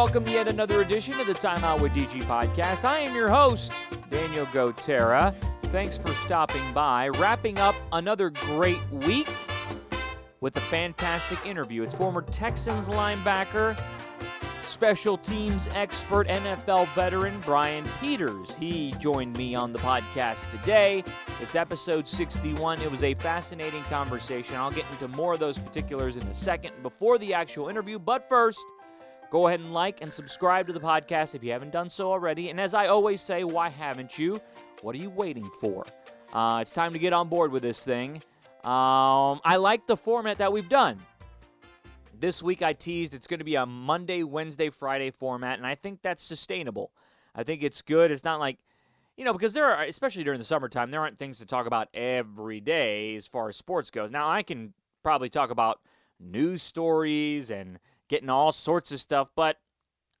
welcome to yet another edition of the Time Out with DG podcast. I am your host, Daniel Gotera. Thanks for stopping by. Wrapping up another great week with a fantastic interview. It's former Texans linebacker, special teams expert, NFL veteran Brian Peters. He joined me on the podcast today. It's episode 61. It was a fascinating conversation. I'll get into more of those particulars in a second before the actual interview. But first, go ahead and like and subscribe to the podcast if you haven't done so already. And as I always say, why haven't you? What are you waiting for? Uh, it's time to get on board with this thing. Um, I like the format that we've done. This week I teased it's going to be a Monday, Wednesday, Friday format, and I think that's sustainable. I think it's good. It's not like, you know, because there are, especially during the summertime, there aren't things to talk about every day as far as sports goes. Now, I can probably talk about news stories and getting all sorts of stuff, but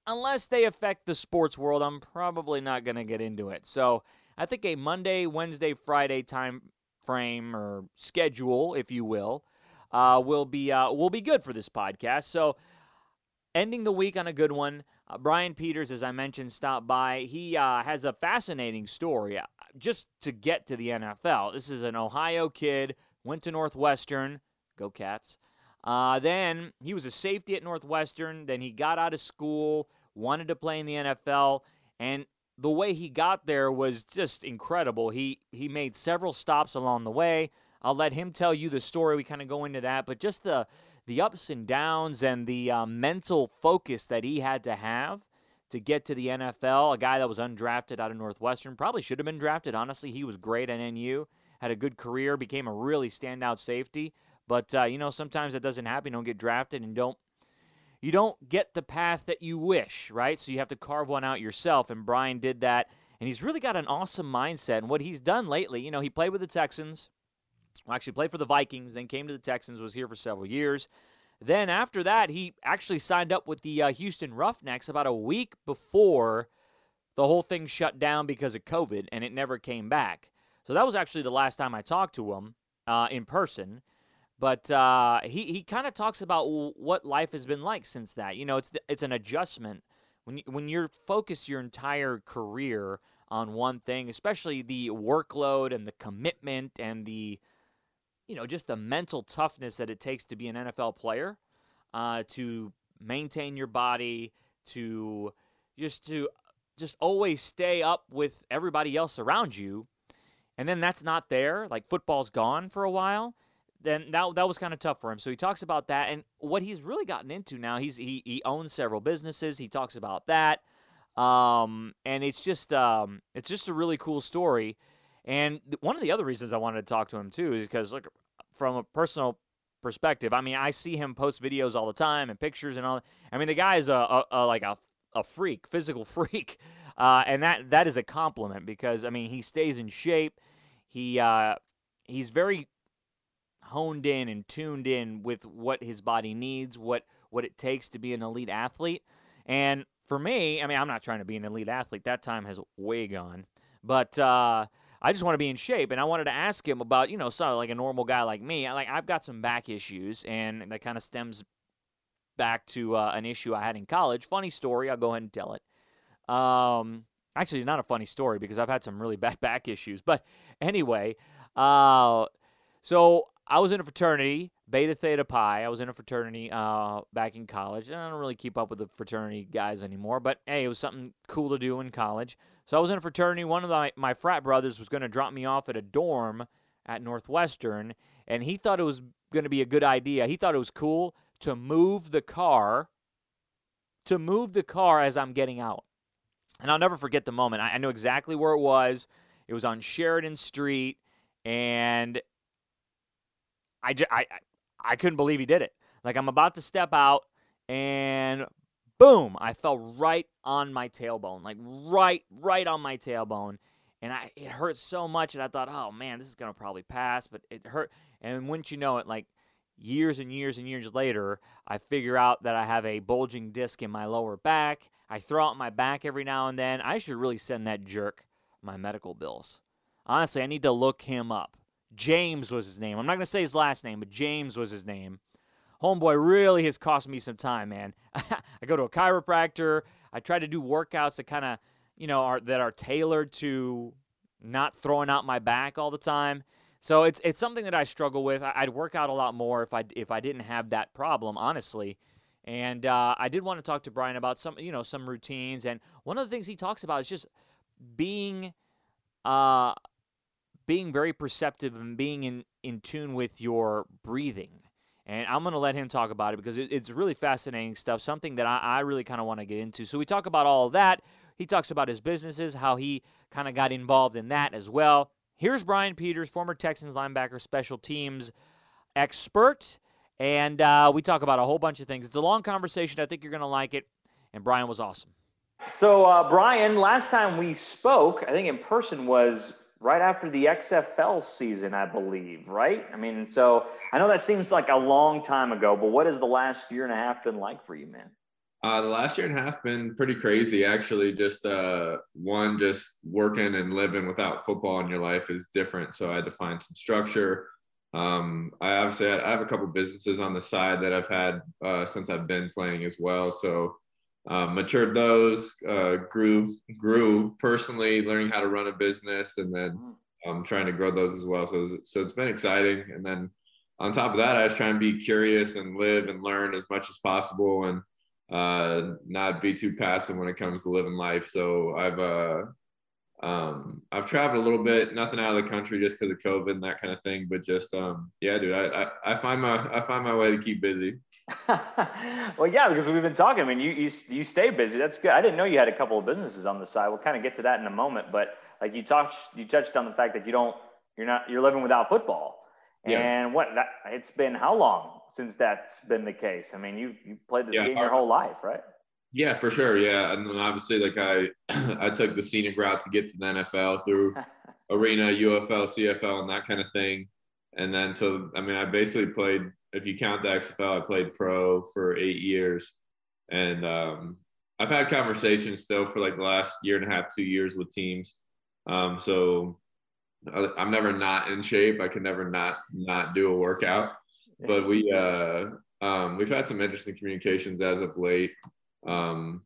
unless they affect the sports world, I'm probably not going to get into it. So I think a Monday, Wednesday, Friday time frame or schedule, if you will, uh, will be uh, will be good for this podcast. So, ending the week on a good one. Uh, Brian Peters, as I mentioned, stopped by. He uh, has a fascinating story. Uh, just to get to the NFL, this is an Ohio kid. Went to Northwestern. Go Cats. Uh, then he was a safety at Northwestern. Then he got out of school, wanted to play in the NFL, and the way he got there was just incredible. He he made several stops along the way. I'll let him tell you the story. We kind of go into that, but just the the ups and downs and the uh, mental focus that he had to have to get to the NFL. A guy that was undrafted out of Northwestern probably should have been drafted. Honestly, he was great at NU, had a good career, became a really standout safety. But uh, you know, sometimes that doesn't happen. You don't get drafted and don't you don't get the path that you wish, right? So you have to carve one out yourself. And Brian did that. And he's really got an awesome mindset. And what he's done lately, you know, he played with the Texans, well, actually played for the Vikings, then came to the Texans, was here for several years. Then after that, he actually signed up with the uh, Houston Roughnecks about a week before the whole thing shut down because of COVID, and it never came back. So that was actually the last time I talked to him uh, in person. But uh, he he kind of talks about what life has been like since that. You know, it's it's an adjustment when you, when you're focused your entire career on one thing, especially the workload and the commitment and the you know just the mental toughness that it takes to be an NFL player, uh, to maintain your body, to just to just always stay up with everybody else around you, and then that's not there. Like football's gone for a while then that, that was kind of tough for him. So he talks about that and what he's really gotten into now. He's he he owns several businesses. He talks about that, um, and it's just um, it's just a really cool story. And th- one of the other reasons I wanted to talk to him too is because look from a personal perspective. I mean, I see him post videos all the time and pictures and all. I mean, the guy is a, a, a like a a freak, physical freak, uh, and that that is a compliment because I mean he stays in shape. He uh, he's very honed in and tuned in with what his body needs, what what it takes to be an elite athlete. And for me, I mean, I'm not trying to be an elite athlete. That time has way gone. But uh, I just want to be in shape, and I wanted to ask him about, you know, so like a normal guy like me. Like I've got some back issues, and that kind of stems back to uh, an issue I had in college. Funny story. I'll go ahead and tell it. Um, actually, it's not a funny story because I've had some really bad back issues. But anyway, uh, so I was in a fraternity, Beta Theta Pi. I was in a fraternity uh, back in college. And I don't really keep up with the fraternity guys anymore, but hey, it was something cool to do in college. So I was in a fraternity. One of my, my frat brothers was going to drop me off at a dorm at Northwestern, and he thought it was going to be a good idea. He thought it was cool to move the car, to move the car as I'm getting out. And I'll never forget the moment. I, I knew exactly where it was. It was on Sheridan Street, and I, just, I, I couldn't believe he did it. Like I'm about to step out and boom, I fell right on my tailbone, like right, right on my tailbone. And I, it hurt so much, and I thought, oh man, this is gonna probably pass, but it hurt. And wouldn't you know it, like years and years and years later, I figure out that I have a bulging disc in my lower back. I throw out my back every now and then. I should really send that jerk my medical bills. Honestly, I need to look him up. James was his name. I'm not going to say his last name, but James was his name. homeboy really has cost me some time, man. I go to a chiropractor. I try to do workouts that kind of, you know, are that are tailored to not throwing out my back all the time. So it's it's something that I struggle with. I'd work out a lot more if I if I didn't have that problem, honestly. And uh, I did want to talk to Brian about some you know some routines. And one of the things he talks about is just being uh, being very perceptive and being in in tune with your breathing. And I'm going to let him talk about it because it, it's really fascinating stuff, something that I, I really kind of want to get into. So we talk about all of that. He talks about his businesses, how he kind of got involved in that as well. Here's Brian Peters, former Texans linebacker, special teams expert. And uh, we talk about a whole bunch of things. It's a long conversation. I think you're going to like it. And Brian was awesome. So, uh, Brian, last time we spoke, I think in person was right after the XFL season, I believe, right? I mean, so I know that seems like a long time ago, but what has the last year and a half been like for you, man? Uh, the last year and a half been pretty crazy, actually. Just uh, one, just working and living without football in your life is different. So I had to find some structure. Um, I obviously had, I have a couple businesses on the side that I've had uh, since I've been playing as well. So um, matured those, uh, grew grew personally, learning how to run a business, and then um, trying to grow those as well. So so it's been exciting. And then on top of that, I was trying to be curious and live and learn as much as possible, and uh, not be too passive when it comes to living life. So I've uh, um, I've traveled a little bit, nothing out of the country just because of COVID and that kind of thing. But just um, yeah, dude, I, I, I find my I find my way to keep busy. well, yeah, because we've been talking. I mean, you, you you stay busy. That's good. I didn't know you had a couple of businesses on the side. We'll kind of get to that in a moment. But like you talked, you touched on the fact that you don't, you're not, you're living without football. Yeah. And what that it's been how long since that's been the case? I mean, you you played this yeah, game your whole life, right? Yeah, for sure. Yeah, and then obviously, like I, I took the scenic route to get to the NFL through arena, UFL, CFL, and that kind of thing. And then, so I mean, I basically played if you count the XFL, I played pro for eight years, and um, I've had conversations still for like the last year and a half, two years with teams. Um, so I'm never not in shape. I can never not not do a workout. But we uh, um, we've had some interesting communications as of late. Um,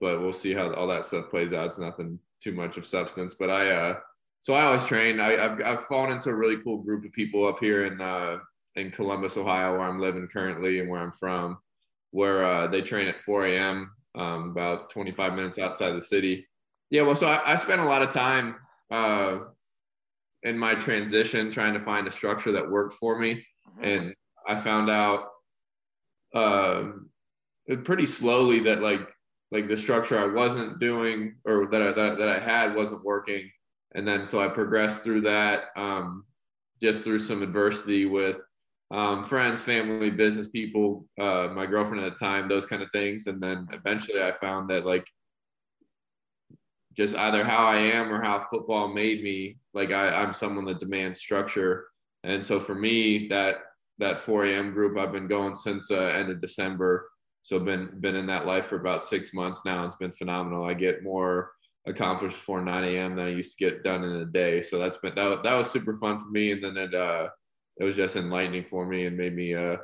but we'll see how all that stuff plays out. It's nothing too much of substance. But I uh, so I always train. I, have I've fallen into a really cool group of people up here in uh, in Columbus, Ohio, where I'm living currently and where I'm from, where uh, they train at 4 a.m., um, about 25 minutes outside the city. Yeah, well, so I, I spent a lot of time uh, in my transition trying to find a structure that worked for me. Mm-hmm. And I found out uh, pretty slowly that like like the structure I wasn't doing or that I, that, that I had wasn't working. And then so I progressed through that um, just through some adversity with um, friends, family, business people, uh, my girlfriend at the time, those kind of things. And then eventually I found that like just either how I am or how football made me, like I, I'm someone that demands structure. And so for me, that that 4 a.m. group, I've been going since uh, end of December. So been been in that life for about six months now. It's been phenomenal. I get more accomplished before 9 a.m. than I used to get done in a day. So that's been that, that was super fun for me. And then it uh, it was just enlightening for me and made me uh,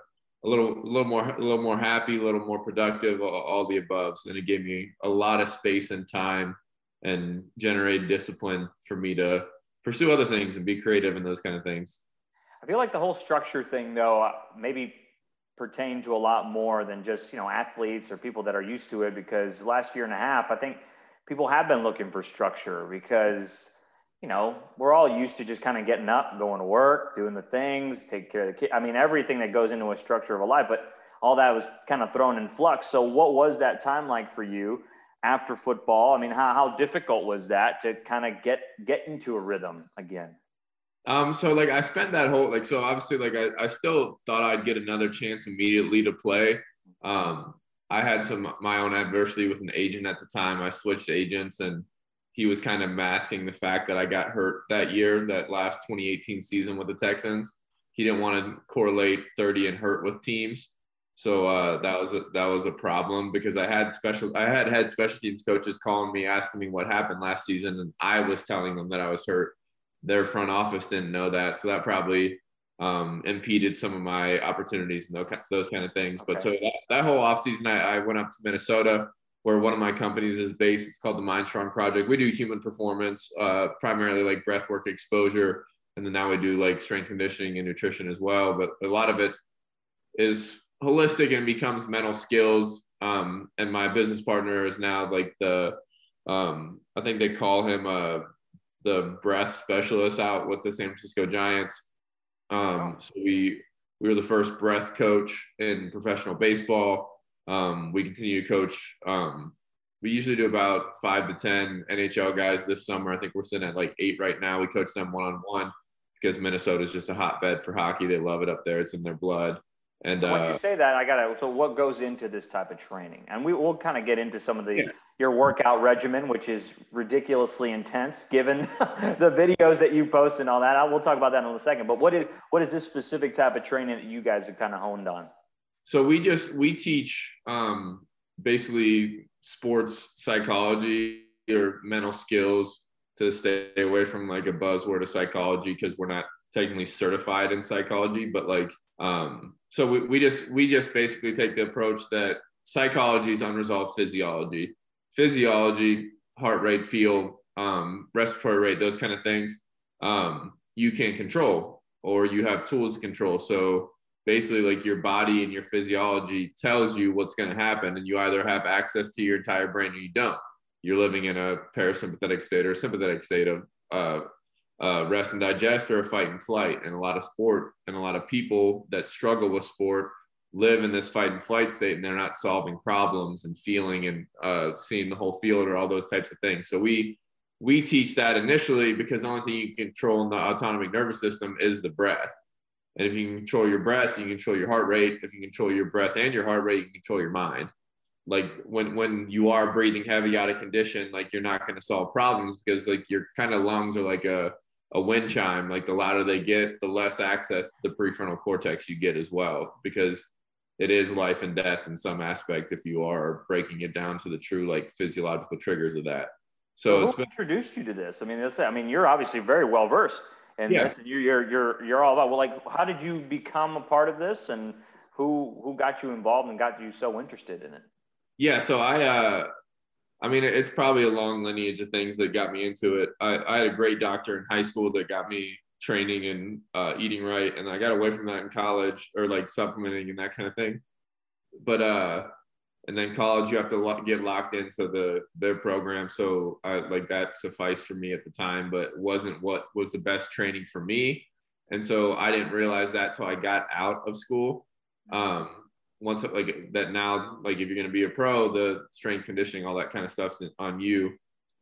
a little a little more a little more happy, a little more productive, all, all the above. And it gave me a lot of space and time and generate discipline for me to pursue other things and be creative and those kind of things. I feel like the whole structure thing, though, uh, maybe pertain to a lot more than just you know athletes or people that are used to it. Because last year and a half, I think people have been looking for structure because you know, we're all used to just kind of getting up, going to work, doing the things, take care of the kid. I mean, everything that goes into a structure of a life, but all that was kind of thrown in flux. So, what was that time like for you after football? I mean, how, how difficult was that to kind of get get into a rhythm again? Um, so like I spent that whole like so obviously like I, I still thought I'd get another chance immediately to play. Um, I had some my own adversity with an agent at the time. I switched agents and he was kind of masking the fact that I got hurt that year, that last 2018 season with the Texans. He didn't want to correlate 30 and hurt with teams. So uh, that was a, that was a problem because I had special I had had special teams coaches calling me asking me what happened last season and I was telling them that I was hurt. Their front office didn't know that, so that probably um, impeded some of my opportunities and those kind of things. Okay. But so that, that whole offseason, I, I went up to Minnesota where one of my companies is based. It's called the Mind Strong Project. We do human performance, uh, primarily like breath work exposure. And then now we do like strength conditioning and nutrition as well. But a lot of it is holistic and becomes mental skills. Um, and my business partner is now like the, um, I think they call him uh, the breath specialist out with the San Francisco Giants. Um, so we we were the first breath coach in professional baseball. Um, we continue to coach. Um, we usually do about five to ten NHL guys this summer. I think we're sitting at like eight right now. We coach them one on one because Minnesota is just a hotbed for hockey. They love it up there. It's in their blood. And so when uh, you say that, I gotta. So what goes into this type of training? And we will kind of get into some of the yeah. your workout regimen, which is ridiculously intense, given the videos that you post and all that. I, we'll talk about that in a second. But what is what is this specific type of training that you guys have kind of honed on? So we just we teach um, basically sports psychology or mental skills to stay away from like a buzzword of psychology because we're not technically certified in psychology, but like um, so we, we just we just basically take the approach that psychology is unresolved physiology, physiology, heart rate, feel, um, respiratory rate, those kind of things. Um, you can control or you have tools to control. So basically, like your body and your physiology tells you what's going to happen, and you either have access to your entire brain or you don't. You're living in a parasympathetic state or sympathetic state of uh, uh, rest and digest or fight and flight. And a lot of sport and a lot of people that struggle with sport live in this fight and flight state and they're not solving problems and feeling and uh, seeing the whole field or all those types of things. So we we teach that initially because the only thing you control in the autonomic nervous system is the breath. And if you can control your breath, you control your heart rate. If you control your breath and your heart rate, you control your mind. Like when when you are breathing heavy out of condition, like you're not going to solve problems because like your kind of lungs are like a a wind chime, like the louder they get, the less access to the prefrontal cortex you get as well, because it is life and death in some aspect if you are breaking it down to the true like physiological triggers of that. So, so who been, introduced you to this? I mean, that's, I mean, you're obviously very well versed in yeah. this, and you're, you're you're you're all about. Well, like, how did you become a part of this, and who who got you involved and got you so interested in it? Yeah, so I uh, I mean, it's probably a long lineage of things that got me into it. I, I had a great doctor in high school that got me training and uh, eating right, and I got away from that in college or like supplementing and that kind of thing. But uh, and then college, you have to get locked into the their program. So I like that sufficed for me at the time, but wasn't what was the best training for me. And so I didn't realize that till I got out of school. Um, once like that now like if you're going to be a pro the strength conditioning all that kind of stuff's on you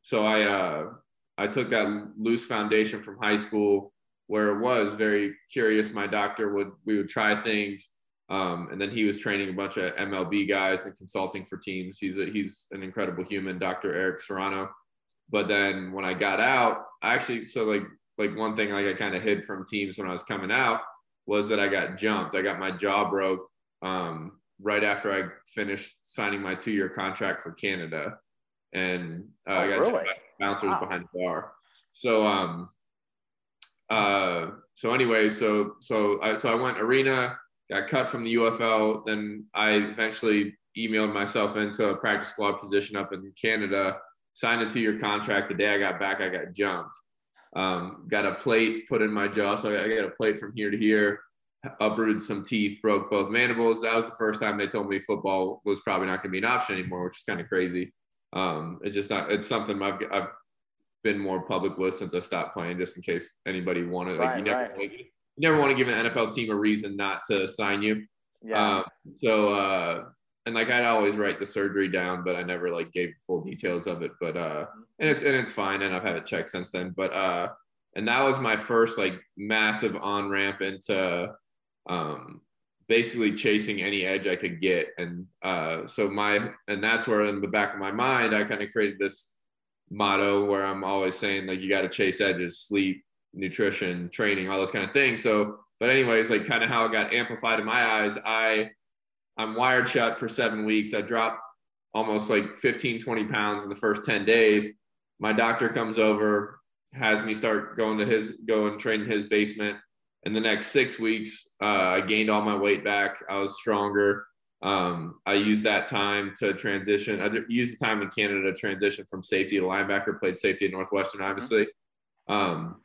so i uh i took that loose foundation from high school where it was very curious my doctor would we would try things um, and then he was training a bunch of mlb guys and consulting for teams he's a, he's an incredible human dr eric serrano but then when i got out i actually so like like one thing like i kind of hid from teams when i was coming out was that i got jumped i got my jaw broke um, right after I finished signing my two year contract for Canada. And uh, oh, I got really? bouncers wow. behind the bar. So, um, uh, so anyway, so, so I, so I went arena, got cut from the UFL. Then I eventually emailed myself into a practice squad position up in Canada, signed a two year contract. The day I got back, I got jumped. Um, got a plate put in my jaw. So I got a plate from here to here uprooted some teeth, broke both mandibles. That was the first time they told me football was probably not going to be an option anymore, which is kind of crazy. Um, it's just not. It's something I've I've been more public with since I stopped playing, just in case anybody wanted. Like right, you never, right. You never want to give an NFL team a reason not to sign you. Yeah. Um, so uh, and like I'd always write the surgery down, but I never like gave full details of it. But uh, and it's and it's fine, and I've had it checked since then. But uh, and that was my first like massive on ramp into um, basically chasing any edge I could get. And uh, so my, and that's where in the back of my mind, I kind of created this motto where I'm always saying like, you got to chase edges, sleep, nutrition, training, all those kind of things. So, but anyways, like kind of how it got amplified in my eyes, I, I'm wired shut for seven weeks. I dropped almost like 15, 20 pounds in the first 10 days. My doctor comes over, has me start going to his, go and train in his basement in the next six weeks, uh, I gained all my weight back. I was stronger. Um, I used that time to transition. I used the time in Canada to transition from safety to linebacker. Played safety at Northwestern, obviously. Um,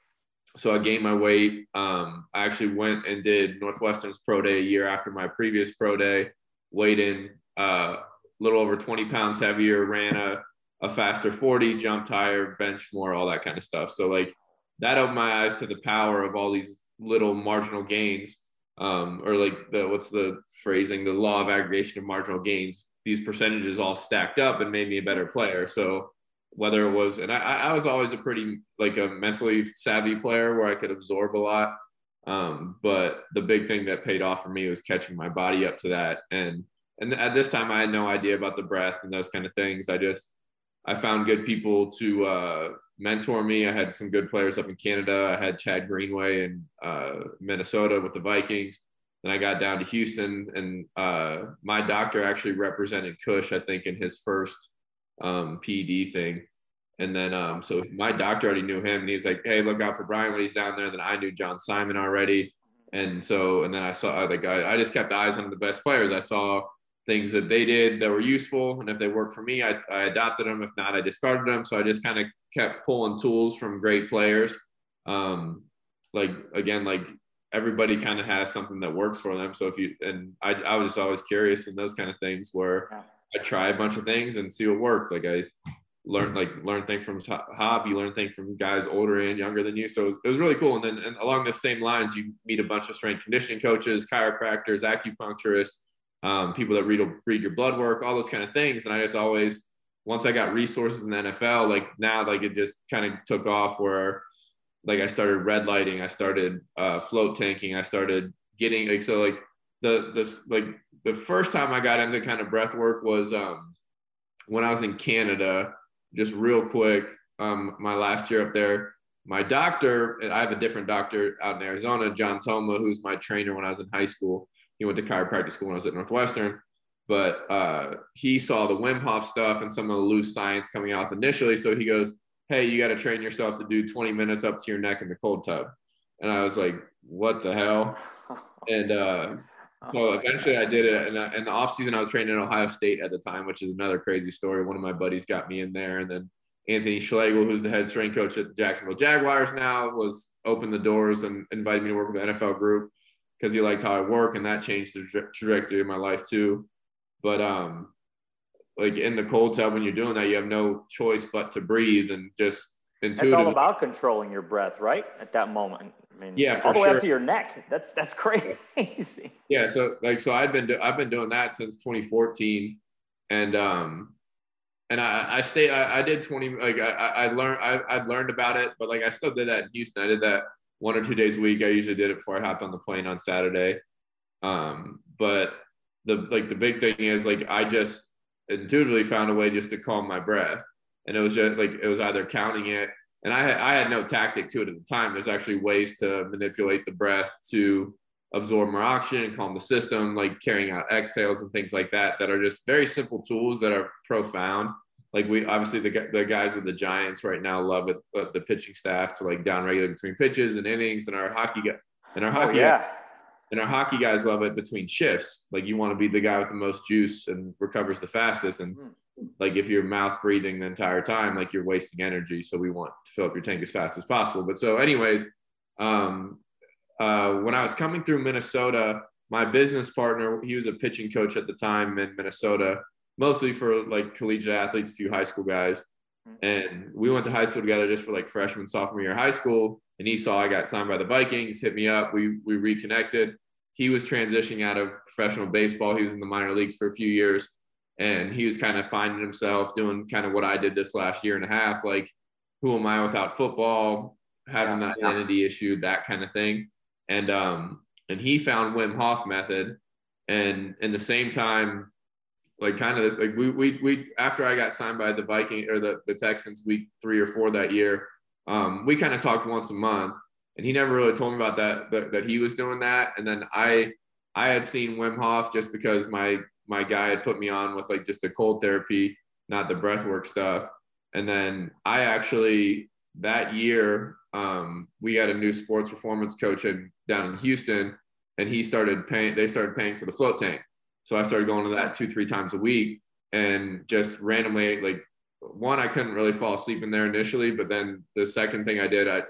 so I gained my weight. Um, I actually went and did Northwestern's pro day a year after my previous pro day. Weighed in uh, a little over 20 pounds heavier. Ran a a faster 40, jumped higher, bench more, all that kind of stuff. So like that opened my eyes to the power of all these little marginal gains um, or like the what's the phrasing the law of aggregation of marginal gains these percentages all stacked up and made me a better player so whether it was and i, I was always a pretty like a mentally savvy player where i could absorb a lot um, but the big thing that paid off for me was catching my body up to that and and at this time i had no idea about the breath and those kind of things i just i found good people to uh, mentor me. I had some good players up in Canada. I had Chad Greenway in uh, Minnesota with the Vikings. Then I got down to Houston, and uh, my doctor actually represented Cush, I think, in his first um, PD thing. And then, um, so my doctor already knew him, and he's like, "Hey, look out for Brian when he's down there." And Then I knew John Simon already, and so, and then I saw like I, I just kept eyes on the best players. I saw things that they did that were useful. And if they worked for me, I, I adopted them. If not, I discarded them. So I just kind of kept pulling tools from great players. Um, like again, like everybody kind of has something that works for them. So if you and I, I was just always curious in those kind of things where I try a bunch of things and see what worked. Like I learned like learn things from Hop, you learn things from guys older and younger than you. So it was, it was really cool. And then and along the same lines, you meet a bunch of strength conditioning coaches, chiropractors, acupuncturists, um, people that read read your blood work, all those kind of things. And I just always, once I got resources in the NFL, like now, like it just kind of took off where, like I started red lighting, I started uh, float tanking, I started getting like so like the the like the first time I got into kind of breath work was um, when I was in Canada. Just real quick, um, my last year up there, my doctor, I have a different doctor out in Arizona, John Toma, who's my trainer when I was in high school he went to chiropractic school when I was at Northwestern, but uh, he saw the Wim Hof stuff and some of the loose science coming out initially. So he goes, "Hey, you got to train yourself to do 20 minutes up to your neck in the cold tub." And I was like, "What the hell?" And uh, so eventually I did it. And in the off season, I was training at Ohio State at the time, which is another crazy story. One of my buddies got me in there, and then Anthony Schlegel, who's the head strength coach at Jacksonville Jaguars now, was opened the doors and invited me to work with the NFL group because he liked how I work, and that changed the trajectory of my life too. But um, like in the cold tub, when you're doing that, you have no choice but to breathe and just intuitively. That's all about controlling your breath, right? At that moment. I mean, yeah, all the way sure. up to your neck. That's that's crazy. Yeah, so like so I've been do- I've been doing that since 2014, and um, and I I stay I, I did 20 like I I learned I I learned about it, but like I still did that in Houston. I did that one or two days a week. I usually did it before I hopped on the plane on Saturday. Um, but the like the big thing is like I just intuitively found a way just to calm my breath, and it was just like it was either counting it, and I had, I had no tactic to it at the time. There's actually ways to manipulate the breath to absorb more oxygen and calm the system, like carrying out exhales and things like that, that are just very simple tools that are profound like we obviously the, the guys with the Giants right now love it, uh, the pitching staff to like down regulate between pitches and innings, and our hockey guy, and our oh, hockey, oh, yeah. Guys, and our hockey guys love it between shifts. Like you want to be the guy with the most juice and recovers the fastest, and mm. Like if you're mouth breathing the entire time, like you're wasting energy. So we want to fill up your tank as fast as possible. But so, anyways, um, uh, when I was coming through Minnesota, my business partner, he was a pitching coach at the time in Minnesota mostly for like collegiate athletes, a few high school guys. Mm-hmm. And we went to high school together just for like freshman, sophomore year high school. And he saw I got signed by the Vikings, hit me up. We we reconnected. He was transitioning out of professional baseball. He was in the minor leagues for a few years. And he was kind of finding himself doing kind of what I did this last year and a half. Like, who am I without football? Having that identity issue, that kind of thing. And um, and he found Wim Hof method. And in the same time, like kind of this like we we we after I got signed by the Viking or the, the Texans week three or four that year, um, we kind of talked once a month and he never really told me about that, that that he was doing that. And then I I had seen Wim Hof just because my my guy had put me on with like just the cold therapy, not the breath work stuff. And then I actually that year, um, we had a new sports performance coach in, down in Houston, and he started paying. They started paying for the float tank, so I started going to that two three times a week, and just randomly like one I couldn't really fall asleep in there initially, but then the second thing I did I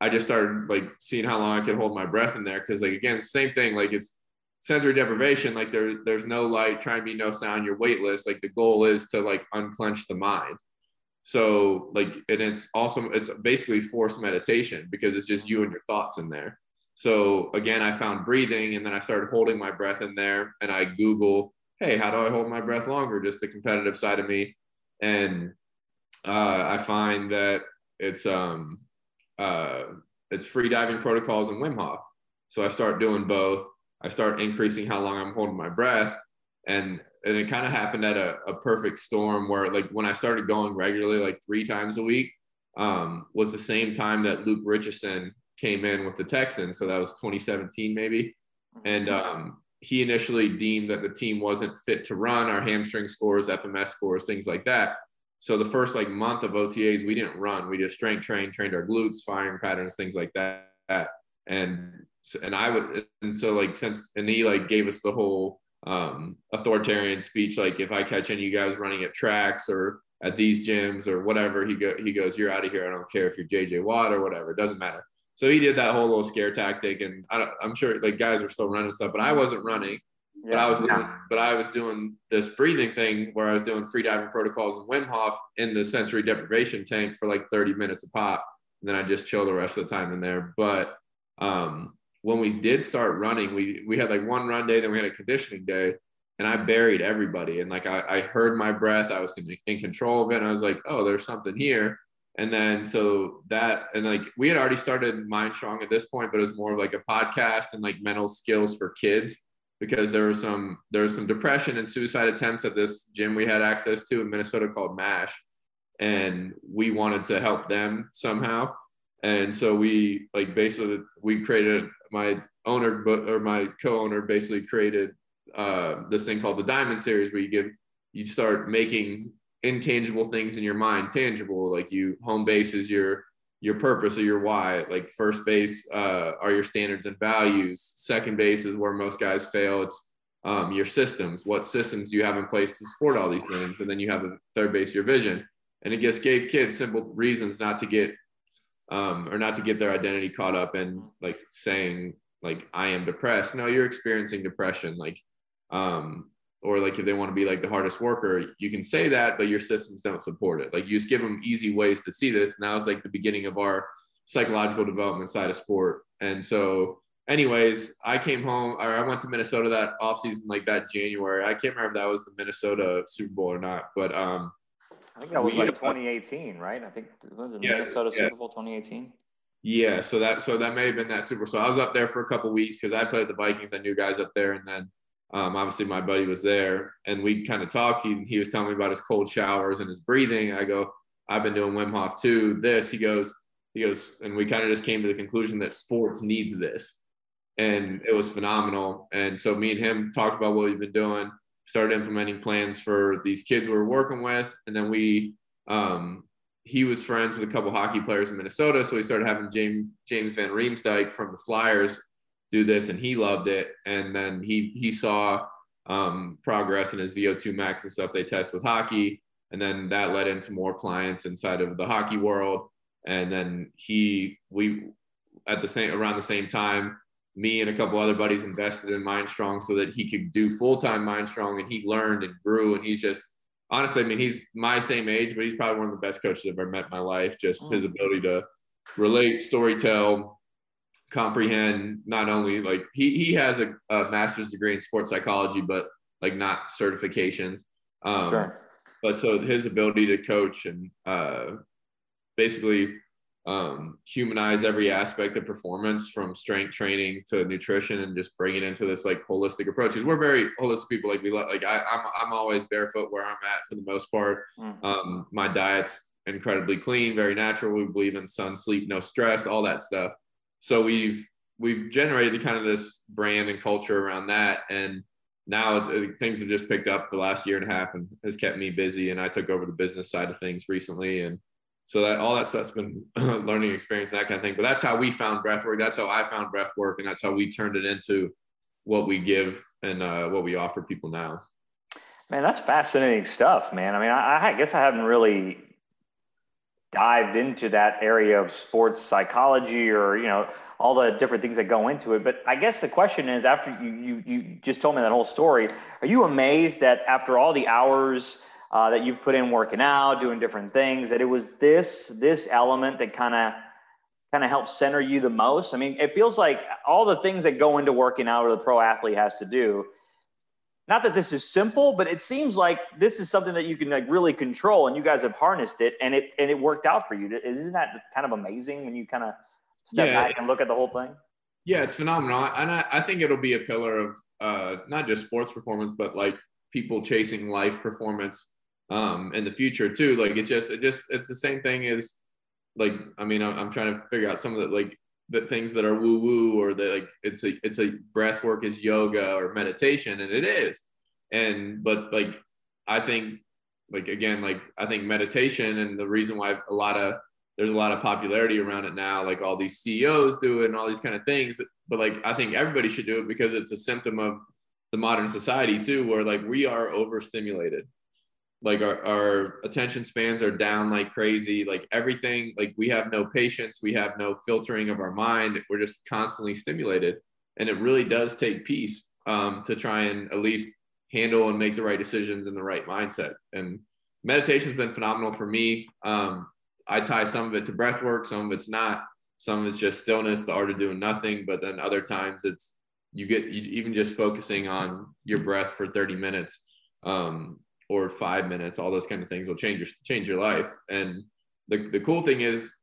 I just started like seeing how long I could hold my breath in there because like again same thing like it's sensory deprivation like there there's no light trying to be no sound you're weightless like the goal is to like unclench the mind. So like and it's also it's basically forced meditation because it's just you and your thoughts in there. So again i found breathing and then i started holding my breath in there and i google hey how do i hold my breath longer? Just the competitive side of me. And uh, i find that it's um uh, it's free diving protocols and wim hof. So i start doing both I start increasing how long I'm holding my breath. And and it kind of happened at a, a perfect storm where like when I started going regularly, like three times a week, um, was the same time that Luke Richardson came in with the Texans. So that was 2017 maybe. And um, he initially deemed that the team wasn't fit to run our hamstring scores, FMS scores, things like that. So the first like month of OTAs, we didn't run. We just strength trained, trained our glutes, firing patterns, things like that. And and I would, and so like since, and he like gave us the whole um, authoritarian speech, like if I catch any of you guys running at tracks or at these gyms or whatever, he go, he goes, you're out of here. I don't care if you're JJ Watt or whatever, it doesn't matter. So he did that whole little scare tactic, and I am sure like guys are still running stuff, but I wasn't running. Yeah, but I was doing, yeah. but I was doing this breathing thing where I was doing free diving protocols and Wim Hof in the sensory deprivation tank for like 30 minutes a pop, and then I just chill the rest of the time in there. But um, when we did start running, we we had like one run day, then we had a conditioning day, and I buried everybody. And like I, I heard my breath, I was in control of it, and I was like, oh, there's something here. And then so that and like we had already started Mind Strong at this point, but it was more of like a podcast and like mental skills for kids because there was some there was some depression and suicide attempts at this gym we had access to in Minnesota called MASH, and we wanted to help them somehow. And so we like basically we created my owner or my co-owner basically created uh, this thing called the Diamond Series, where you give you start making intangible things in your mind tangible. Like you home base is your your purpose or your why. Like first base uh, are your standards and values. Second base is where most guys fail. It's um, your systems. What systems you have in place to support all these things, and then you have a third base your vision. And it just gave kids simple reasons not to get um, or not to get their identity caught up in like saying like I am depressed. No, you're experiencing depression. Like, um, or like if they want to be like the hardest worker, you can say that, but your systems don't support it. Like you just give them easy ways to see this. Now it's like the beginning of our psychological development side of sport. And so, anyways, I came home or I went to Minnesota that off season, like that January. I can't remember if that was the Minnesota Super Bowl or not, but um, I think that was like 2018, right? I think it was in yeah, Minnesota yeah. Super Bowl 2018. Yeah, so that so that may have been that Super. So I was up there for a couple weeks because I played the Vikings. I knew guys up there, and then um, obviously my buddy was there, and we kind of talked. He, he was telling me about his cold showers and his breathing. I go, I've been doing Wim Hof too. This he goes, he goes, and we kind of just came to the conclusion that sports needs this, and it was phenomenal. And so me and him talked about what we've been doing started implementing plans for these kids we were working with. And then we, um, he was friends with a couple hockey players in Minnesota. So we started having James, James Van Riemsdyk from the Flyers do this and he loved it. And then he, he saw um, progress in his VO2 max and stuff they test with hockey. And then that led into more clients inside of the hockey world. And then he, we, at the same, around the same time, me and a couple other buddies invested in Mind Strong so that he could do full time Mind Strong, and he learned and grew. And he's just honestly, I mean, he's my same age, but he's probably one of the best coaches I've ever met in my life. Just his ability to relate, story tell, comprehend. Not only like he he has a, a master's degree in sports psychology, but like not certifications. Um, sure. But so his ability to coach and uh, basically um, humanize every aspect of performance from strength training to nutrition and just bring it into this like holistic approach. Because we're very holistic people. Like we love like I, I'm I'm always barefoot where I'm at for the most part. Mm. Um, my diet's incredibly clean, very natural. We believe in sun, sleep, no stress, all that stuff. So we've we've generated kind of this brand and culture around that, and now it, things have just picked up the last year and a half and has kept me busy. And I took over the business side of things recently, and so that all that stuff's been learning experience, that kind of thing. But that's how we found breath work. That's how I found breath work, and that's how we turned it into what we give and uh, what we offer people now. Man, that's fascinating stuff, man. I mean, I, I guess I haven't really dived into that area of sports psychology or you know all the different things that go into it but i guess the question is after you you, you just told me that whole story are you amazed that after all the hours uh, that you've put in working out doing different things that it was this this element that kind of kind of helps center you the most i mean it feels like all the things that go into working out or the pro athlete has to do not that this is simple, but it seems like this is something that you can like really control, and you guys have harnessed it, and it and it worked out for you. Isn't that kind of amazing when you kind of step yeah. back and look at the whole thing? Yeah, it's phenomenal, and I, I think it'll be a pillar of uh, not just sports performance, but like people chasing life performance um, in the future too. Like it just it just it's the same thing as like I mean I'm, I'm trying to figure out some of the like the things that are woo woo or that like it's a it's a breath work is yoga or meditation and it is and but like i think like again like i think meditation and the reason why a lot of there's a lot of popularity around it now like all these ceos do it and all these kind of things but like i think everybody should do it because it's a symptom of the modern society too where like we are overstimulated like our, our attention spans are down like crazy like everything like we have no patience we have no filtering of our mind we're just constantly stimulated. And it really does take peace um, to try and at least handle and make the right decisions in the right mindset. And meditation has been phenomenal for me. Um, i tie some of it to breath work some of it's not. Some of it's just stillness the art of doing nothing. But then other times it's you get even just focusing on your breath for 30 minutes um, or five minutes, all those kind of things will change your change your life. And the, the cool thing is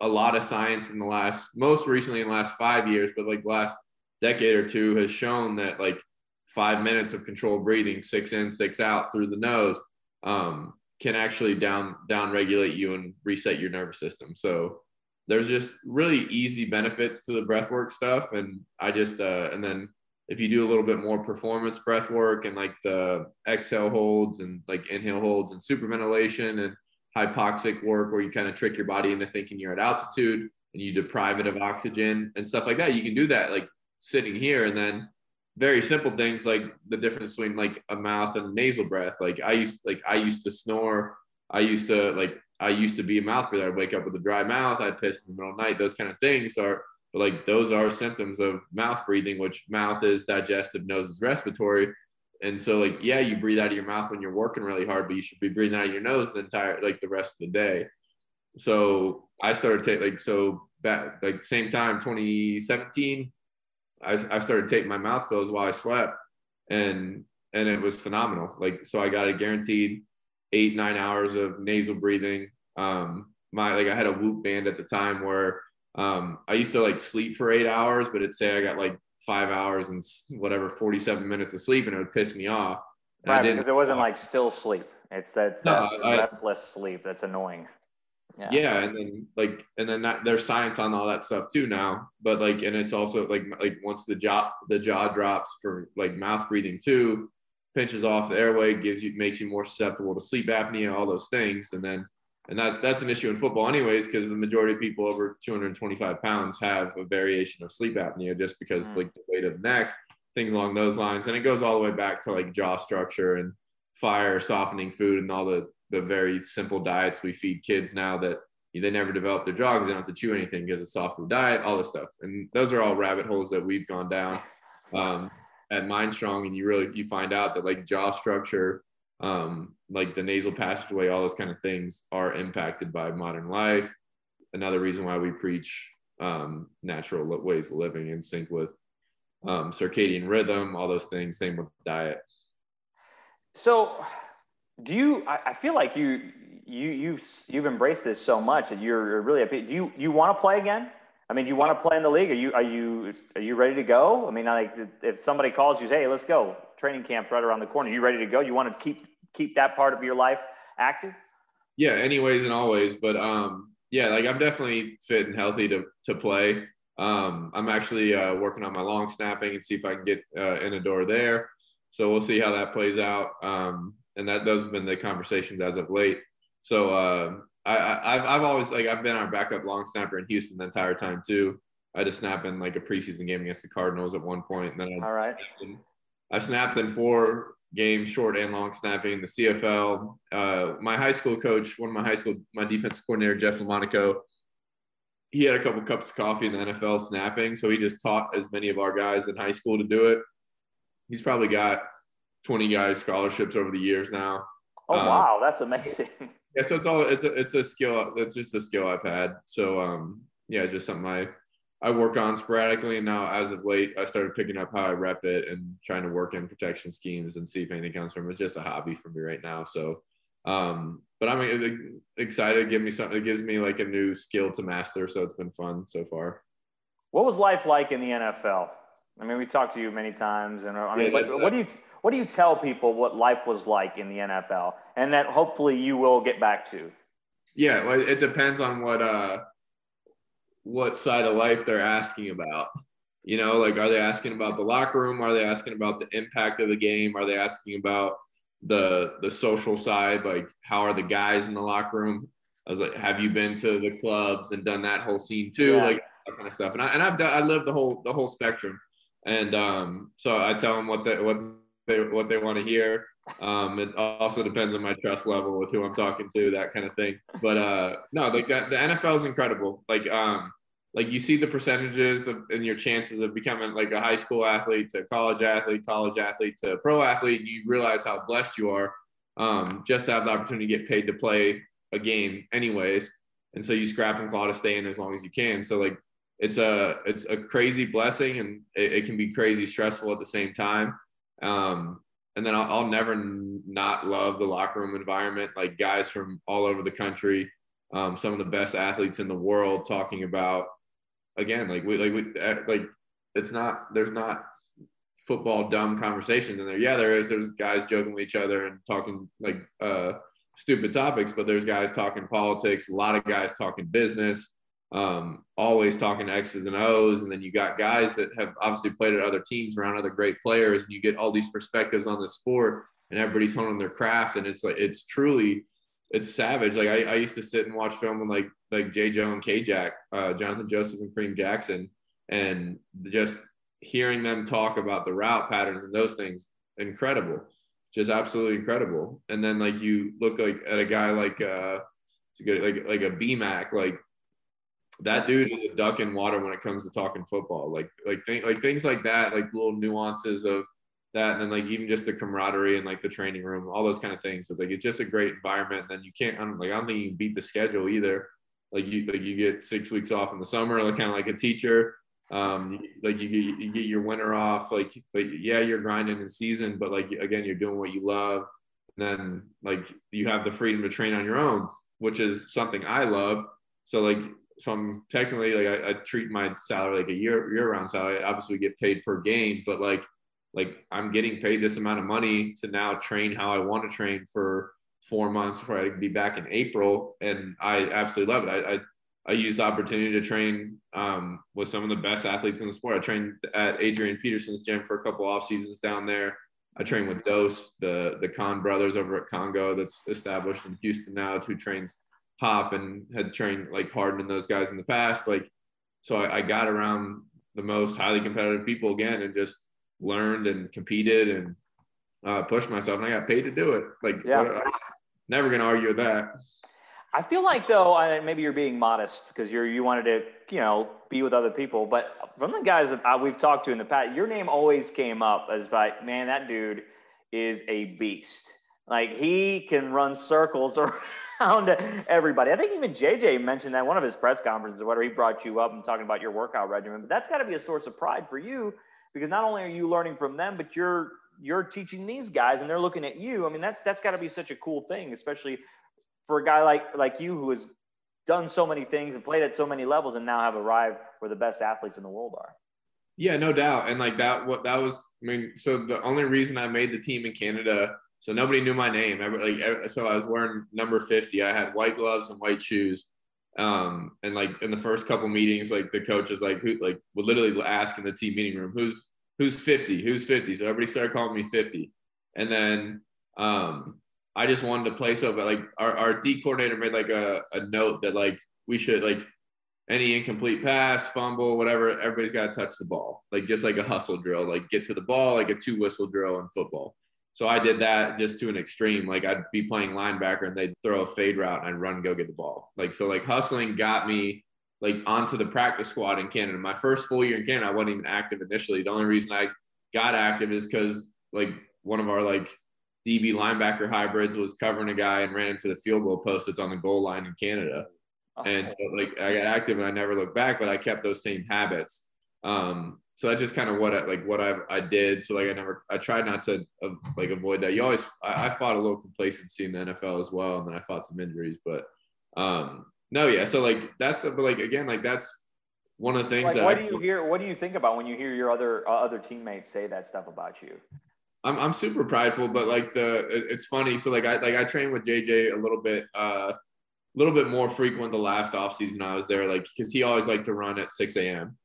a lot of science in the last most recently in the last five years, but like last decade or two has shown that like five minutes of controlled breathing, six in, six out through the nose, um, can actually down down regulate you and reset your nervous system. So there's just really easy benefits to the breathwork stuff. And I just uh, and then if you do a little bit more performance breath work and like the exhale holds and like inhale holds and super ventilation and hypoxic work where you kind of trick your body into thinking you're at altitude and you deprive it of oxygen and stuff like that you can do that like sitting here. And then very simple things like the difference between like a mouth and nasal breath. Like i used like i used to snore. I used to like i used to be a mouth breather. I'd wake up with a dry mouth. I'd piss in the middle of the night. Those kind of things are but like those are symptoms of mouth breathing, which mouth is digestive, nose is respiratory. And so like, yeah, you breathe out of your mouth when you're working really hard, but you should be breathing out of your nose the entire, like the rest of the day. So I started taking like, so back like same time, 2017, I, I started taking my mouth closed while I slept and, and it was phenomenal. Like, so I got a guaranteed eight, nine hours of nasal breathing. Um, my, like I had a whoop band at the time where um, I used to like sleep for eight hours, but it'd say I got like five hours and whatever 47 minutes of sleep, and it would piss me off. And right, because it wasn't like still sleep. It's that, no, that restless sleep that's annoying. Yeah. yeah, and then like, and then that, there's science on all that stuff too now. But like, and it's also like, like once the jaw the jaw drops for like mouth breathing too, pinches off the airway, gives you makes you more susceptible to sleep apnea, all those things, and then and that, that's an issue in football anyways because the majority of people over 225 pounds have a variation of sleep apnea just because mm. like the weight of the neck things along those lines. And it goes all the way back to like jaw structure and fire softening food and all the the very simple diets we feed kids now that they never develop their jaw because they don't have to chew anything because it's soft food diet all this stuff. And those are all rabbit holes that we've gone down. Um, at mindstrong and you really you find out that like jaw structure um, like the nasal passageway, all those kind of things are impacted by modern life. Another reason why we preach um, natural ways of living in sync with um, circadian rhythm, all those things. Same with diet. So, do you? I, feel like you you you've you've embraced this so much that you're really. Do you you want to play again? I mean, do you want to play in the league? Are you are you are you ready to go? I mean, like if somebody calls you, hey, let's go. Training camp's right around the corner. Are you ready to go? You want to keep keep that part of your life active? Yeah, anyways and always. But um, yeah, like I'm definitely fit and healthy to to play. Um, I'm actually uh, working on my long snapping and see if I can get uh, in a door there. So we'll see how that plays out. Um, and that those have been the conversations as of late. So uh, I, I I've I've always like I've been our backup long snapper in Houston the entire time too. I had to snap in like a preseason game against the Cardinals at one point, and then I All right. snapped in, I snapped in four games, short and long snapping. The CFL. Uh, my high school coach, one of my high school, my defensive coordinator, Jeff Lamonaco, he had a couple cups of coffee in the NFL snapping, so he just taught as many of our guys in high school to do it. He's probably got 20 guys scholarships over the years now. Oh Um, wow, that's amazing. Yeah, so it's all it's a it's a skill. It's just a skill I've had. So um, yeah, just something I I work on sporadically. And now, as of late, I started picking up how I rep it and trying to work in protection schemes and see if anything comes from it. It's just a hobby for me right now. So, um, but I'm excited. Give me something. It gives me like a new skill to master. So it's been fun so far. What was life like in the NFL? I mean, we talked to you many times, and I mean, Yeah, what, what do you what do you tell people what life was like in the NFL, and that hopefully you will get back to? Yeah, well, it depends on what uh what side of life they're asking about. You know, like are they asking about the locker room? Are they asking about the impact of the game? Are they asking about the the social side? Like how are the guys in the locker room? I was like, have you been to the clubs and done that whole scene too? Yeah. Like that kind of stuff. And I and I've done, I lived the whole the whole spectrum. And um, so I tell them what they what they what they want to hear. Um, it also depends on my trust level with who I'm talking to, that kind of thing. But uh, no, like that, the NFL is incredible. Like, um, like you see the percentages of, and your chances of becoming like a high school athlete to college athlete, college athlete to pro athlete. You realize how blessed you are um, just to have the opportunity to get paid to play a game, anyways. And so you scrap and claw to stay in as long as you can. So like, it's a it's a crazy blessing, and it, it can be crazy stressful at the same time. Um, and then I'll, I'll never not love the locker room environment. Like guys from all over the country, um, some of the best athletes in the world, talking about again, like we like we uh, like it's not there's not football dumb conversations in there. Yeah, there is. There's guys joking with each other and talking like uh, stupid topics, but there's guys talking politics. A lot of guys talking business. Um, always talking X's and O's, and then you got guys that have obviously played at other teams around other great players, and you get all these perspectives on the sport, and everybody's honing their craft, and it's like it's truly it's savage. Like I, I used to sit and watch film with like like J. Joe and K. Jack, uh, Jonathan Joseph and Kareem Jackson, and just hearing them talk about the route patterns and those things, incredible, just absolutely incredible. And then like you look like at a guy like uh, it's a good like like a BMAC, like that dude is a duck in water when it comes to talking football. Like like th- like things like that, like little nuances of that, and then like even just the camaraderie and like the training room, all those kind of things. It's like it's just a great environment. And then you can't I'm, like I don't think you beat the schedule either. Like you like you get six weeks off in the summer, like kind of like a teacher. Um, like you get you get your winter off. Like but yeah, you're grinding in season, but like again, you're doing what you love. And then like you have the freedom to train on your own, which is something I love. So like so I'm technically like I, I treat my salary like a year year round salary. I obviously get paid per game, but like like I'm getting paid this amount of money to now train how I want to train for four months before I be back in April, and I absolutely love it. I I, I use the opportunity to train um, with some of the best athletes in the sport. I trained at Adrian Peterson's gym for a couple off seasons down there. I train with Dose, the the Khan brothers over at Congo, that's established in Houston now, who trains Hop and had trained like Harden and those guys in the past. Like, so I, I got around the most highly competitive people again, and just learned and competed and uh, pushed myself, and I got paid to do it. Like, Yeah. what, I'm never gonna argue with that. I feel like though, I, maybe you're being modest because you're you wanted to, you know, be with other people. But from the guys that I, we've talked to in the past, your name always came up as like, man, that dude is a beast. Like he can run circles around everybody. I think even JJ mentioned that one of his press conferences or whatever. He brought you up and talking about your workout regimen. But that's got to be a source of pride for you because not only are you learning from them, but you're you're teaching these guys and they're looking at you. I mean, that that's got to be such a cool thing, especially for a guy like like you who has done so many things and played at so many levels and now have arrived where the best athletes in the world are. Yeah, no doubt. And like that, what that was. I mean, so the only reason I made the team in Canada, so nobody knew my name. Like, so I was wearing number fifty. I had white gloves and white shoes. Um, and like in the first couple meetings, like the coach is like, who, like, would literally ask in the team meeting room, who's who's fifty, who's fifty. So everybody started calling me fifty. And then, um, I just wanted to play so, but like our, our D coordinator made like a, a note that like we should like any incomplete pass, fumble, whatever, everybody's got to touch the ball, like just like a hustle drill, like get to the ball, like a two whistle drill in football. So I did that just to an extreme. Like I'd be playing linebacker and they'd throw a fade route and I'd run and go get the ball. Like so, like hustling got me like onto the practice squad in Canada. My first full year in Canada, I wasn't even active initially. The only reason I got active is because like one of our like DB linebacker hybrids was covering a guy and ran into the field goal post that's on the goal line in Canada. And so like I got active and I never looked back, but I kept those same habits. Um, so that's just kind of what I like what I I did. So like I never I tried not to uh, like avoid that. You always I, I, fought a little complacency in the NFL as well, and then I fought some injuries. But um no, yeah. So like that's but like again like that's one of the things. Like, what I, do you hear? What do you think about when you hear your other uh, other teammates say that stuff about you? I'm I'm super prideful, but like the it, it's funny. So like I like I trained with JJ a little bit. uh a little bit more frequent the last off season I was there, like because he always liked to run at 6 a.m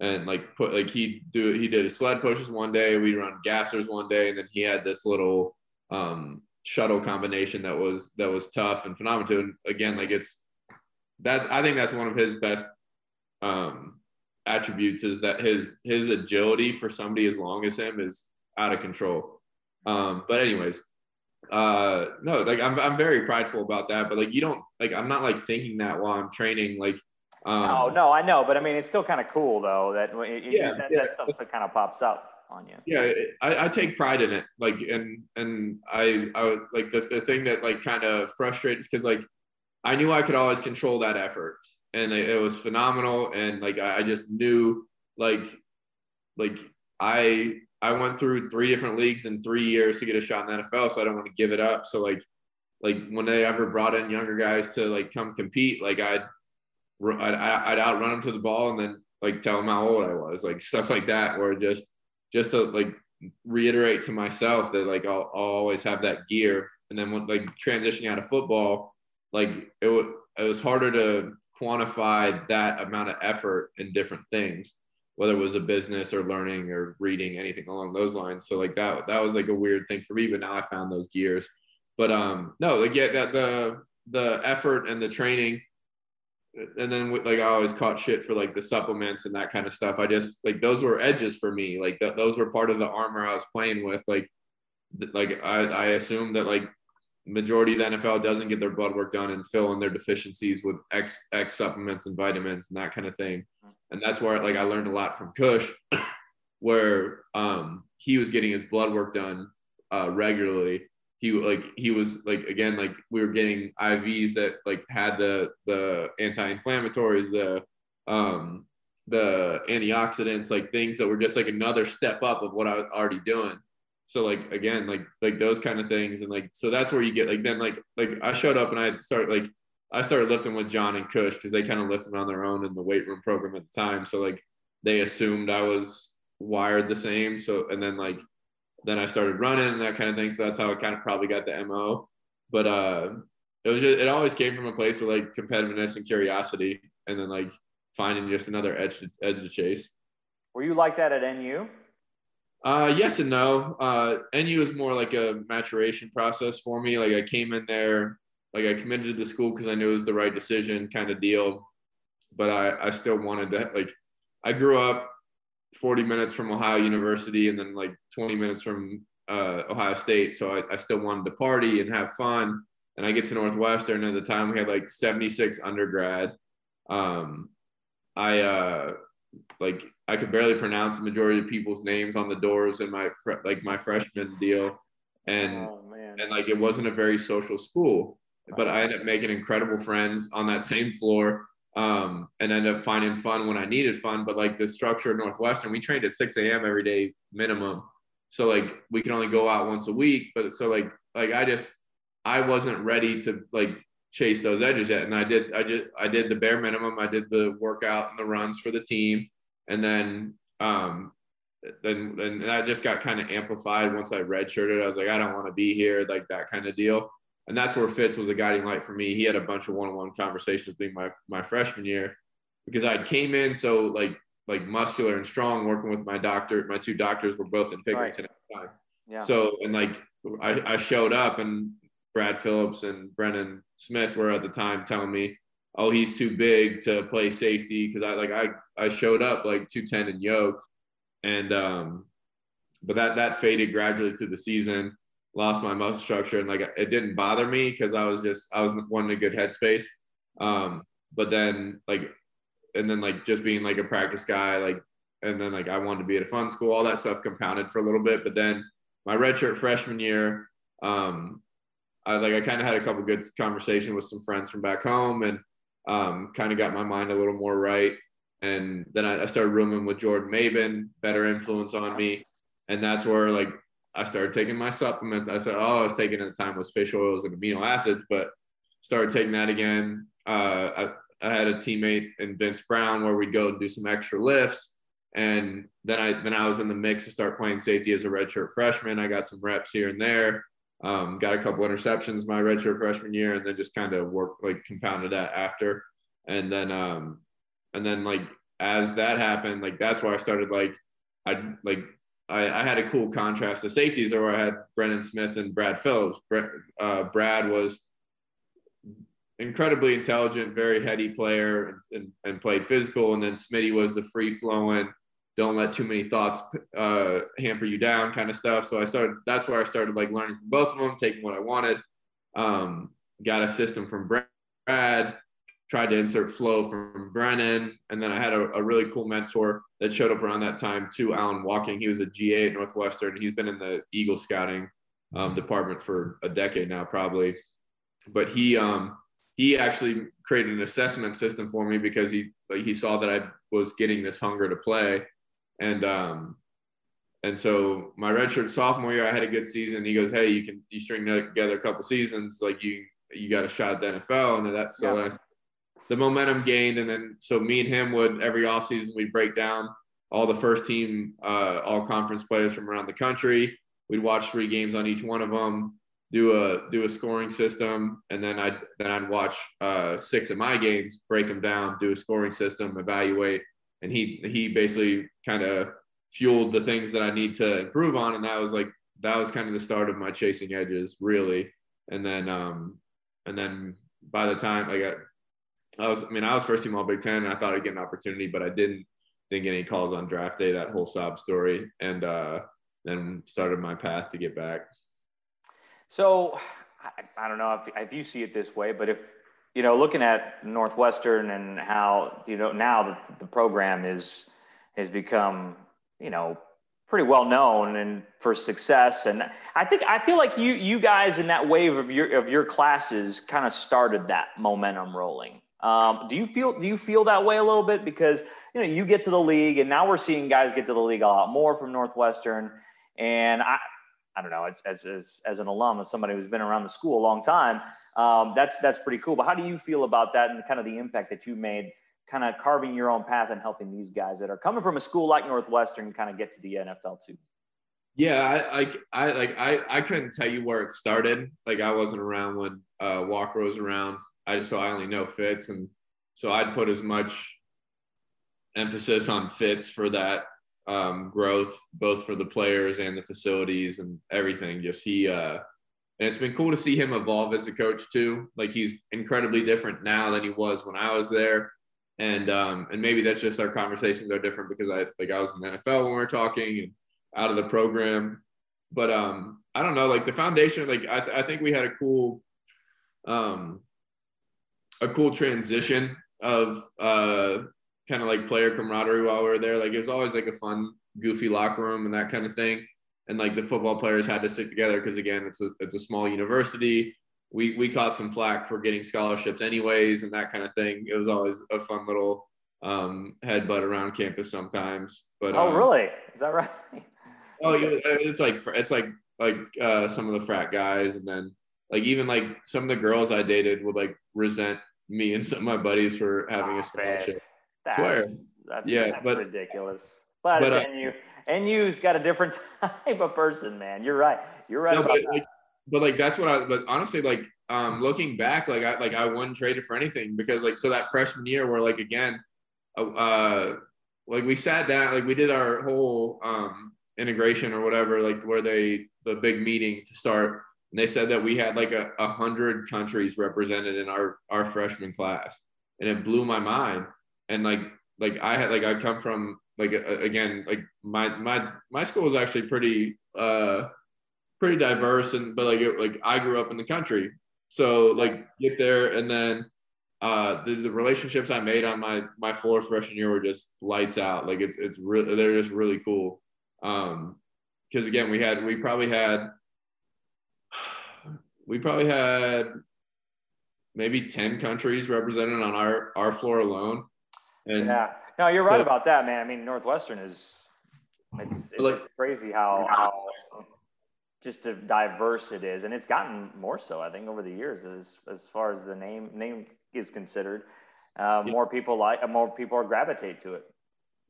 and like put like he do he did sled pushes one day, we run gassers one day, and then he had this little um, shuttle combination that was that was tough and phenomenal. And again, like it's that I think that's one of his best um, attributes is that his his agility for somebody as long as him is out of control. Um, but anyways, uh, no, like I'm I'm very prideful about that. But like you don't like I'm not like thinking that while I'm training. Like um, oh no, I know, but I mean, it's still kind of cool though that it, yeah, that, yeah. that stuff kind of pops up on you. Yeah, I, I, take pride in it. Like, and and I, I like the, the thing that like kind of frustrates because like I knew I could always control that effort, and it, it was phenomenal. And like I, I just knew like like I I went through three different leagues in three years to get a shot in the NFL, so I don't want to give it up. So like like when they ever brought in younger guys to like come compete, like I'd I'd, I'd outrun him to the ball and then like tell him how old I was, like stuff like that, or just just to like reiterate to myself that like I'll, I'll always have that gear. And then when like transitioning out of football, like it, w- it was harder to quantify that amount of effort in different things, whether it was a business or learning or reading, anything along those lines. So like that that was like a weird thing for me, but now I found those gears. But um no, like yeah, that the the effort and the training and then like I always caught shit for like the supplements and that kind of stuff. I just like those were edges for me. Like th- those were part of the armor I was playing with. Like like I, I assume that like majority of the NFL doesn't get their blood work done and fill in their deficiencies with X X supplements and vitamins and that kind of thing. And that's where like I learned a lot from Kush, where um, he was getting his blood work done uh, regularly he like he was like again like we were getting IVs that like had the the anti-inflammatories the um the antioxidants like things that were just like another step up of what I was already doing. So like again like like those kind of things and like so that's where you get like then like like I showed up and I started like I started lifting with John and Kush because they kind of lifted on their own in the weight room program at the time. So like they assumed I was wired the same. So and then like then I started running and that kind of thing. So that's how I kind of probably got the MO. But uh, it was just, it always came from a place of like competitiveness and curiosity, and then like finding just another edge to, edge to chase. Were you like that at NU? Uh, yes and no. Uh, NU was more like a maturation process for me. Like I came in there, like I committed to the school because I knew it was the right decision, kind of deal. But I, I still wanted to like. I grew up 40 minutes from Ohio University and then like 20 minutes from uh, Ohio State. So I, I, still wanted to party and have fun. And I get to Northwestern at the time we had like 76 undergrad. Um, I uh, like I could barely pronounce the majority of people's names on the doors in my fr- like my freshman deal, and oh, and like it wasn't a very social school. But I ended up making incredible friends on that same floor um, and end up finding fun when I needed fun. But like the structure of Northwestern, we trained at 6 a.m. every day minimum. So like we can only go out once a week. But so like like I just I wasn't ready to like chase those edges yet. And I did I just I did the bare minimum. I did the workout and the runs for the team. And then um then and that just got kind of amplified once I redshirted. I was like, I don't want to be here, like that kind of deal and that's where Fitz was a guiding light for me. He had a bunch of one-on-one conversations being my my freshman year because I came in so like like muscular and strong, working with my doctor. My two doctors were both in Pickerington right. at the time. Yeah. So and like I, I showed up and Brad Phillips and Brennan Smith were at the time telling me, "Oh, he's too big to play safety," because I like I I showed up like 210 and yoked, and um, but that that faded gradually through the season. Lost my muscle structure, and like it didn't bother me because I was just I was one in a good headspace. Um, but then like, and then like just being like a practice guy, like, and then like I wanted to be at a fun school, all that stuff compounded for a little bit. But then my redshirt freshman year, um, I like I kind of had a couple good conversation with some friends from back home, and um, kind of got my mind a little more right. And then I, I started rooming with Jordan Mabin, better influence on me, and that's where like I started taking my supplements. I said, oh, I was taking at the time was fish oils and amino acids, but started taking that again. Uh, I, I had a teammate in Vince Browne where we'd go and do some extra lifts. And then I then I was in the mix to start playing safety as a redshirt freshman. I got some reps here and there. Um, got a couple interceptions my redshirt freshman year, and then just kind of worked like compounded that after. And then um, and then like as that happened, like that's where I started like I like I, I, had a cool contrast to safeties where I had Brennan Smith and Brad Phillips. Uh, Brad was incredibly intelligent, very heady player, and, and, and played physical. And then Smitty was the free flowing, don't let too many thoughts uh, hamper you down kind of stuff. So I started. That's where I started like learning from both of them, taking what I wanted. Um, got a system from Brad. Tried to insert flow from Brennan, and then I had a, a really cool mentor that showed up around that time too. Alan Wolking, he was a GA at Northwestern. He's been in the Eagle scouting um, department for a decade now, probably. But he um, he actually created an assessment system for me because he like he saw that I was getting this hunger to play, and um, and so my redshirt sophomore year I had a good season. He goes, hey, you can you string together a couple seasons, like you you got a shot at the NFL, and that's so yeah. The momentum gained, and then so me and him would every offseason we'd break down all the first team uh, all conference players from around the country. We'd watch three games on each one of them do a do a scoring system, and then I'd then I'd watch uh, six of my games, break them down, do a scoring system, evaluate, and he he basically kind of fueled the things that I need to improve on, and that was like that was kind of the start of my chasing edges, really, and then um and then by the time I got I was I mean I was first team All Big Ten, and I thought I'd get an opportunity, but I didn't didn't get any calls on draft day. That whole sob story, and uh, then started my path to get back. So I, I don't know if, if you see it this way, but if you know, looking at Northwestern and how you know now that the program is has become you know pretty well known and for success, and I think I feel like you you guys in that wave of your of your classes kind of started that momentum rolling. Um, do you feel do you feel that way a little bit because you know you get to the league and now we're seeing guys get to the league a lot more from Northwestern, and I I don't know, as, as, as an alum, as somebody who's been around the school a long time, um, that's, that's pretty cool. But how do you feel about that and kind of the impact that you made kind of carving your own path and helping these guys that are coming from a school like Northwestern kind of get to the NFL too? Yeah, I, I, I like I, I couldn't tell you where it started. Like I wasn't around when uh, Walker was around. I so I only know Fitz, and so I'd put as much emphasis on Fitz for that um, growth, both for the players and the facilities and everything. Just he, uh, and it's been cool to see him evolve as a coach too. Like he's incredibly different now than he was when I was there. And um, and maybe that's just our conversations are different because I like I was in the NFL when we were talking and out of the program. But um, I don't know, like the foundation, like I, th- I think we had a cool, um, a cool transition of uh, kind of like player camaraderie while we were there. Like it was always like a fun, goofy locker room and that kind of thing. And like the football players had to stick together because again, it's a it's a small university. We we caught some flack for getting scholarships anyways and that kind of thing. It was always a fun little um, headbutt around campus sometimes. But oh, um, really? Is that right? oh, it's like it's like like uh, some of the frat guys, and then like even like some of the girls I dated would like resent me and some of my buddies for having oh, a scholarship. That's, Swear. That's, yeah, that's but, ridiculous. But but, uh, NU, NU's got a different type of person, man. You're right. You're right. No, but, like, but like that's what I. But honestly, like um, looking back, like I like I wouldn't trade it for anything because like so that freshman year where like again, uh, uh like we sat down, like we did our whole um integration or whatever, like where they the big meeting to start And they said that we had like a, a hundred countries represented in our our freshman class, and it blew my mind. And like like I had like I come from like uh, again like my my my school was actually pretty uh pretty diverse and but like it, like I grew up in the country. So like get there and then uh the, the relationships I made on my my floor freshman year were just lights out. Like it's it's really they're just really cool. Um because again we had we probably had we probably had maybe 10 countries represented on our our floor alone and yeah no, you're right about that, man. I mean, Northwestern is it's, it's, like, crazy how, how just diverse it is, and it's gotten more so. I think over the years, as as far as the name name is considered, uh, yeah. more people like more people are gravitate to it.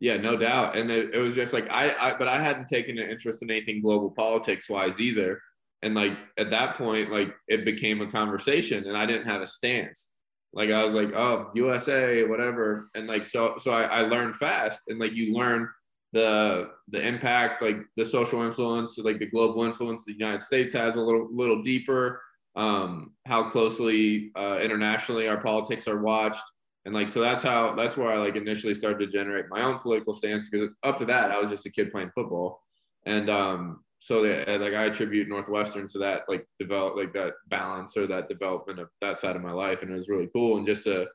Yeah, no doubt. And it, it was just like I, I, but I hadn't taken an interest in anything global politics wise either. And like at that point, like it became a conversation, and I didn't have a stance. Like I was like, oh, USA, whatever. And like so so I, I learned fast and like you learn the the impact, like the social influence, like the global influence the United States has a little little deeper, um, how closely uh, internationally our politics are watched. And like so that's how that's where I like initially started to generate my own political stance because up to that I was just a kid playing football. And um so that, like I attribute Northwestern to that like develop like that balance or that development of that side of my life, and it was really cool. And just to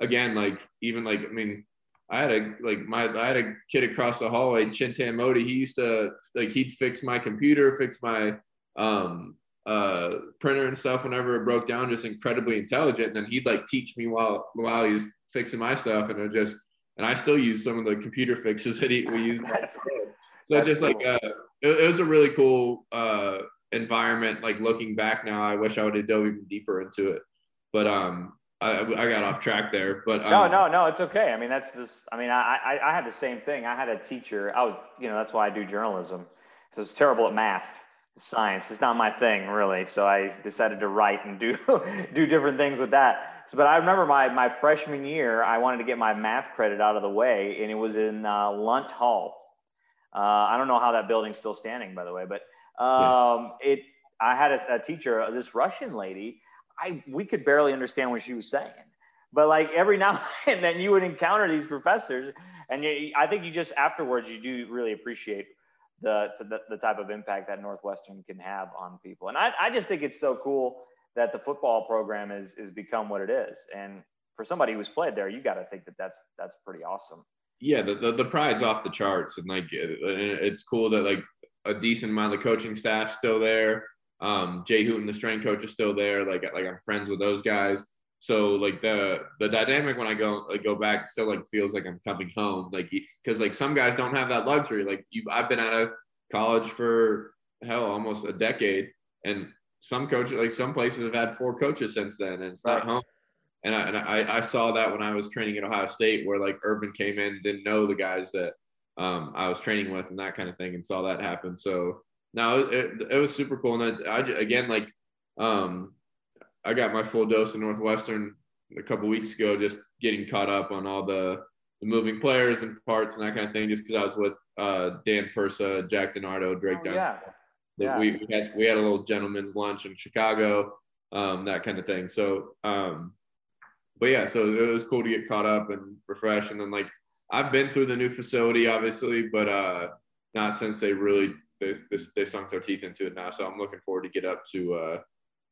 again like even like I mean I had a like my I had a kid across the hallway, Chintan Modi. He used to like he'd fix my computer, fix my um uh printer and stuff whenever it broke down. Just incredibly intelligent. And then he'd like teach me while while he was fixing my stuff, and it just and I still use some of the computer fixes that he we use. so just cool. like uh, it, it, was a really cool uh, environment. Like looking back now, I wish I would have dove even deeper into it. But um, I, I got off track there. But um, no, no, no, it's okay. I mean, that's just. I mean, I, I I had the same thing. I had a teacher. I was, you know, that's why I do journalism. So it's terrible at math, science. It's not my thing really. So I decided to write and do do different things with that. So, but I remember my my freshman year, I wanted to get my math credit out of the way, and it was in uh, Lunt Hall uh, I don't know how that building's still standing, by the way, but um, yeah. it. I had a, a, teacher, this Russian lady. I we could barely understand what she was saying, but like every now and then you would encounter these professors, and you, I think you just afterwards you do really appreciate the, the the type of impact that Northwestern can have on people. And I I just think it's so cool that the football program is is become what it is, and for somebody who's played there, you got to think that that's that's pretty awesome yeah, the, the, the pride's off the charts, and like it, it's cool that like a decent amount of the coaching staff still there. Um, Jay Hooten, the strength coach, is still there. Like like I'm friends with those guys. So like the the dynamic when I go like go back still like feels like I'm coming home. Like because like some guys don't have that luxury. Like you, I've been out of college for hell almost a decade, and some coaches like some places have had four coaches since then, and it's not home and I, and I, I saw that when I was training at Ohio State, where like Urban came in, didn't know the guys that um, I was training with, and that kind of thing, and saw that happen. So now it, it was super cool. And I, again, like um, I got my full dose of Northwestern a couple weeks ago, just getting caught up on all the, the moving players and parts and that kind of thing, just because I was with uh, Dan Persa, Jack DiNardo, Drake oh, Yeah. yeah. We, we had we had a little gentleman's lunch in Chicago, um, that kind of thing. So um, but yeah, so it was cool to get caught up and refresh. And then like I've been through the new facility, obviously, but uh, not since they really they, they sunk their teeth into it now. So I'm looking forward to get up to uh,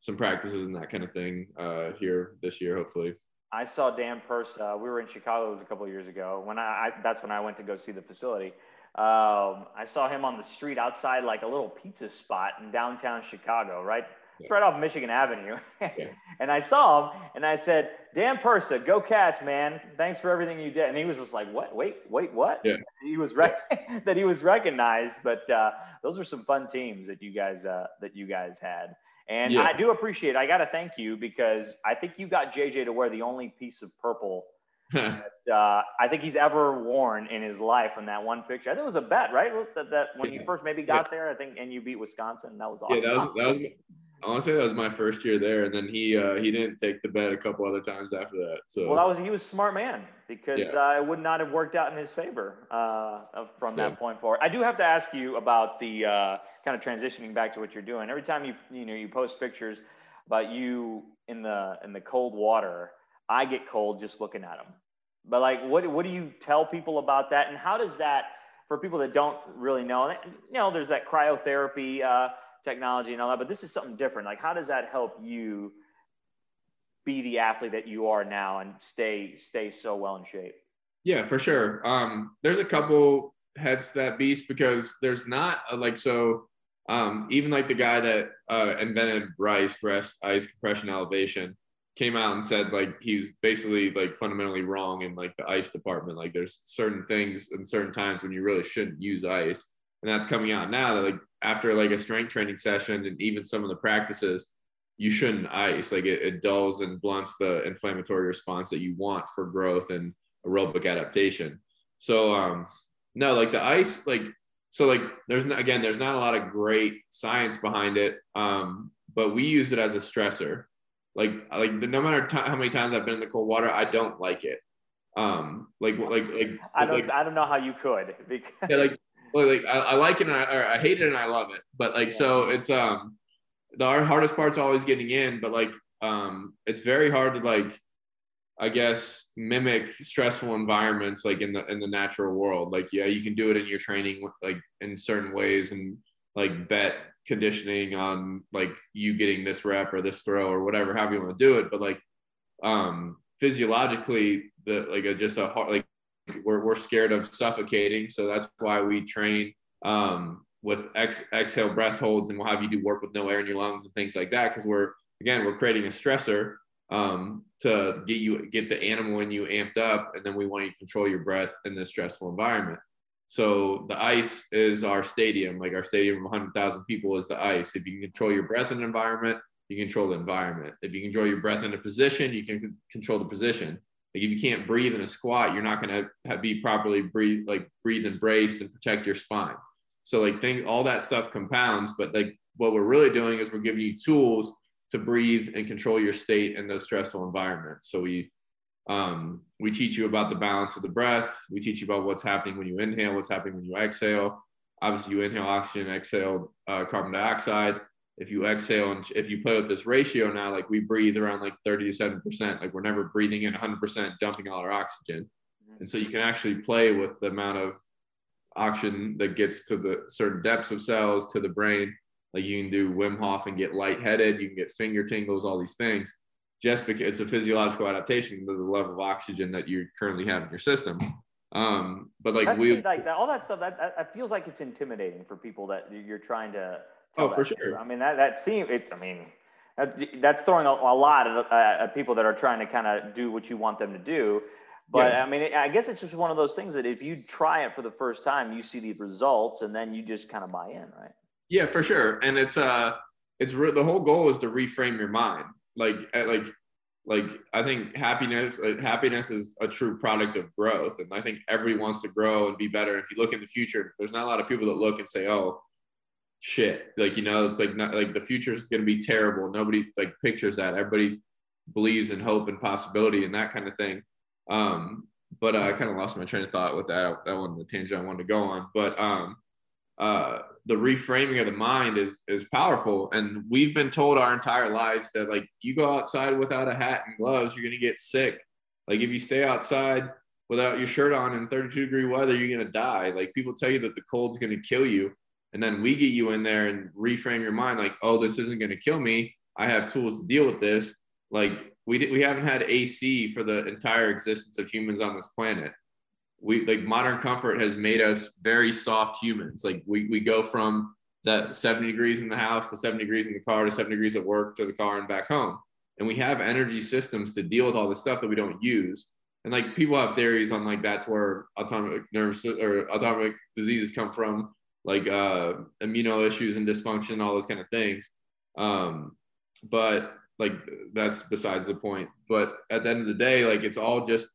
some practices and that kind of thing uh, here this year, hopefully. I saw Dan Persa. Uh, we were in Chicago. It was a couple years ago. When I, I, that's when I went to go see the facility. Um, I saw him on the street outside like a little pizza spot in downtown Chicago, right it's right off Michigan Avenue. yeah. And I saw him and I said, Dan Persa, go cats, man. Thanks for everything you did. And he was just like, what? Wait, wait, what? Yeah. He was rec- that he was recognized. But uh, those were some fun teams that you guys uh, that you guys had. And yeah. I do appreciate. it. I got to thank you because I think you got JJ to wear the only piece of purple that uh, I think he's ever worn in his life in that one picture. I think it was a bet, right? That, that when you first maybe got there, I think, and you beat Wisconsin. That was awesome. Yeah, that was, that was I want to say that was my first year there, and then he uh, he didn't take the bet a couple other times after that. So well, that was he was a smart man because Yeah. uh, it would not have worked out in his favor uh, from that Yeah. point forward. I do have to ask you about the uh, kind of transitioning back to what you're doing. Every time you you know you post pictures about you in the in the cold water, I get cold just looking at them. But like, what what do you tell people about that, and how does that for people that don't really know? You know, there's that cryotherapy uh, technology and all that, but this is something different. Like, how does that help you? be the athlete that you are now and stay stay so well in shape. Yeah, for sure. Um, there's a couple heads to that beast because there's not a, like so. Um, even like the guy that uh, invented Rice, rest ice compression elevation, came out and said like he was basically like fundamentally wrong in like the ice department. Like there's certain things and certain times when you really shouldn't use ice, and that's coming out now. That like after like a strength training session and even some of the practices, you shouldn't ice. Like it, it dulls and blunts the inflammatory response that you want for growth and aerobic adaptation. So um no, like the ice, like so like there's not again, there's not a lot of great science behind it. Um, but we use it as a stressor. Like like the, no matter t- how many times I've been in the cold water, I don't like it. Um, like like like I don't like, I don't know how you could because yeah, like like I, I like it and I, or I hate it and I love it. But like so it's um the hard- hardest part's always getting in, but like um it's very hard to like I guess mimic stressful environments like in the in the natural world. Like yeah, you can do it in your training like in certain ways and like bet conditioning on like you getting this rep or this throw or whatever, however you want to do it. But like um physiologically the like a, just a hard like we're, we're scared of suffocating. So that's why we train um, with ex, exhale breath holds and we'll have you do work with no air in your lungs and things like that. Because we're again we're creating a stressor um, to get you get the animal in you amped up. And then we want you to control your breath in this stressful environment. So the ice is our stadium like our stadium of 100000 people is the ice. If you can control your breath in an environment you control the environment. If you control your breath in a position you can control the position like if you can't breathe in a squat, you're not going to be properly breathe, like breathe and braced and protect your spine. So like think all that stuff compounds, but like what we're really doing is we're giving you tools to breathe and control your state in those stressful environments. So we um, we teach you about the balance of the breath. We teach you about what's happening when you inhale, what's happening when you exhale. Obviously, you inhale oxygen, exhale uh, carbon dioxide if you exhale and if you play with this ratio now, like we breathe around like 30 to 7%, like we're never breathing in 100%, dumping all our oxygen. And so you can actually play with the amount of oxygen that gets to the certain depths of cells to the brain. Like you can do Wim Hof and get lightheaded, you can get finger tingles, all these things, just because it's a physiological adaptation to the level of oxygen that you currently have in your system. Um, but like That's we, like that, all that stuff that, that, that feels like it's intimidating for people that you're trying to. Oh, for sure. I mean that that seems it. I mean that, that's throwing a, a lot at, at people that are trying to kind of do what you want them to do. But Yeah. I mean, I guess it's just one of those things that if you try it for the first time, you see the results, and then you just kind of buy in, right? Yeah, for sure. And it's uh it's re- the whole goal is to reframe your mind. Like uh, like like I think happiness uh, happiness is a true product of growth and I think everybody wants to grow and be better. If you look in the future, there's not a lot of people that look and say, "Oh, shit." Like, you know, it's like not like the future is going to be terrible. Nobody like pictures that. Everybody believes in hope and possibility and that kind of thing. Um but uh, I kind of lost my train of thought with that. That wasn't the tangent I wanted to go on. But um, uh, the reframing of the mind is is powerful and we've been told our entire lives that like you go outside without a hat and gloves you're going to get sick like if you stay outside without your shirt on in 32 degree weather you're going to die like people tell you that the cold's going to kill you and then we get you in there and reframe your mind like oh this isn't going to kill me i have tools to deal with this like we did, we haven't had ac for the entire existence of humans on this planet we like modern comfort has made us very soft humans. Like we, we go from that 70 degrees in the house to 70 degrees in the car to 70 degrees at work to the car and back home. And we have energy systems to deal with all this stuff that we don't use. And like people have theories on like that's where autonomic nervous or autonomic diseases come from, like uh, immuno issues and dysfunction, all those kind of things. Um, but like that's besides the point. But at the end of the day, like it's all just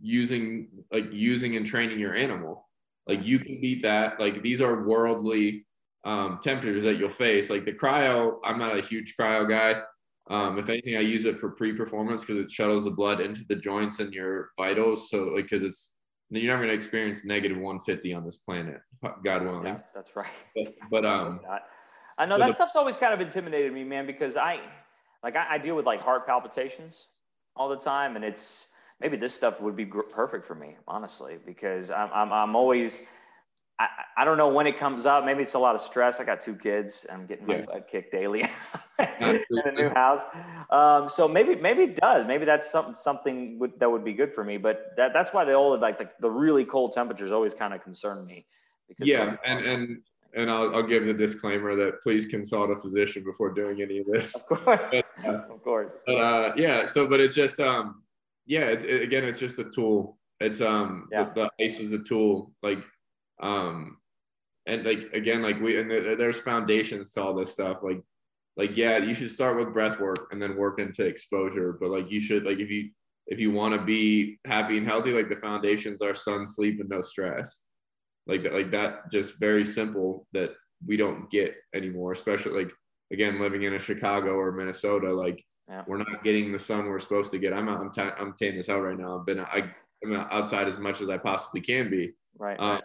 using like using and training your animal like you can beat that like these are worldly um, temperatures that you'll face. Like the cryo, I'm not a huge cryo guy. Um, if anything, I use it for pre-performance because it shuttles the blood into the joints and your vitals. So like, because it's you're never gonna experience negative 150 on this planet, God willing. Yeah, that's right. But, but um, I know that the, stuff's always kind of intimidated me, man, because I like I, I, deal with like heart palpitations all the time, and it's maybe this stuff would be gr- perfect for me, honestly, because I'm I'm, I'm always I, I don't know when it comes up. Maybe it's a lot of stress. I got two kids. I'm getting my yeah. butt kicked daily in a new house. Um, so maybe maybe it does. Maybe that's something something would, that would be good for me. But that, that's why the old like the, the really cold temperatures always kind of concern me. Because yeah, and and and I'll, I'll give the disclaimer that please consult a physician before doing any of this. Of course, but, uh, of course. But, uh, yeah. So, but it's just um, yeah. It, again, it's just a tool. It's um, yeah. the, the ice is a tool. Like um, and like again, like we and there's foundations to all this stuff. Like, like yeah, you should start with breath work and then work into exposure. But like you should like if you if you want to be happy and healthy, like the foundations are sun, sleep, and no stress. Like that, like that, just very simple that we don't get anymore. Especially like again, living in a Chicago or Minnesota, like yeah. we're not getting the sun we're supposed to get. I'm I'm t- I'm tanning this out right now. I've been I, I'm outside as much as I possibly can be. Right. Um, right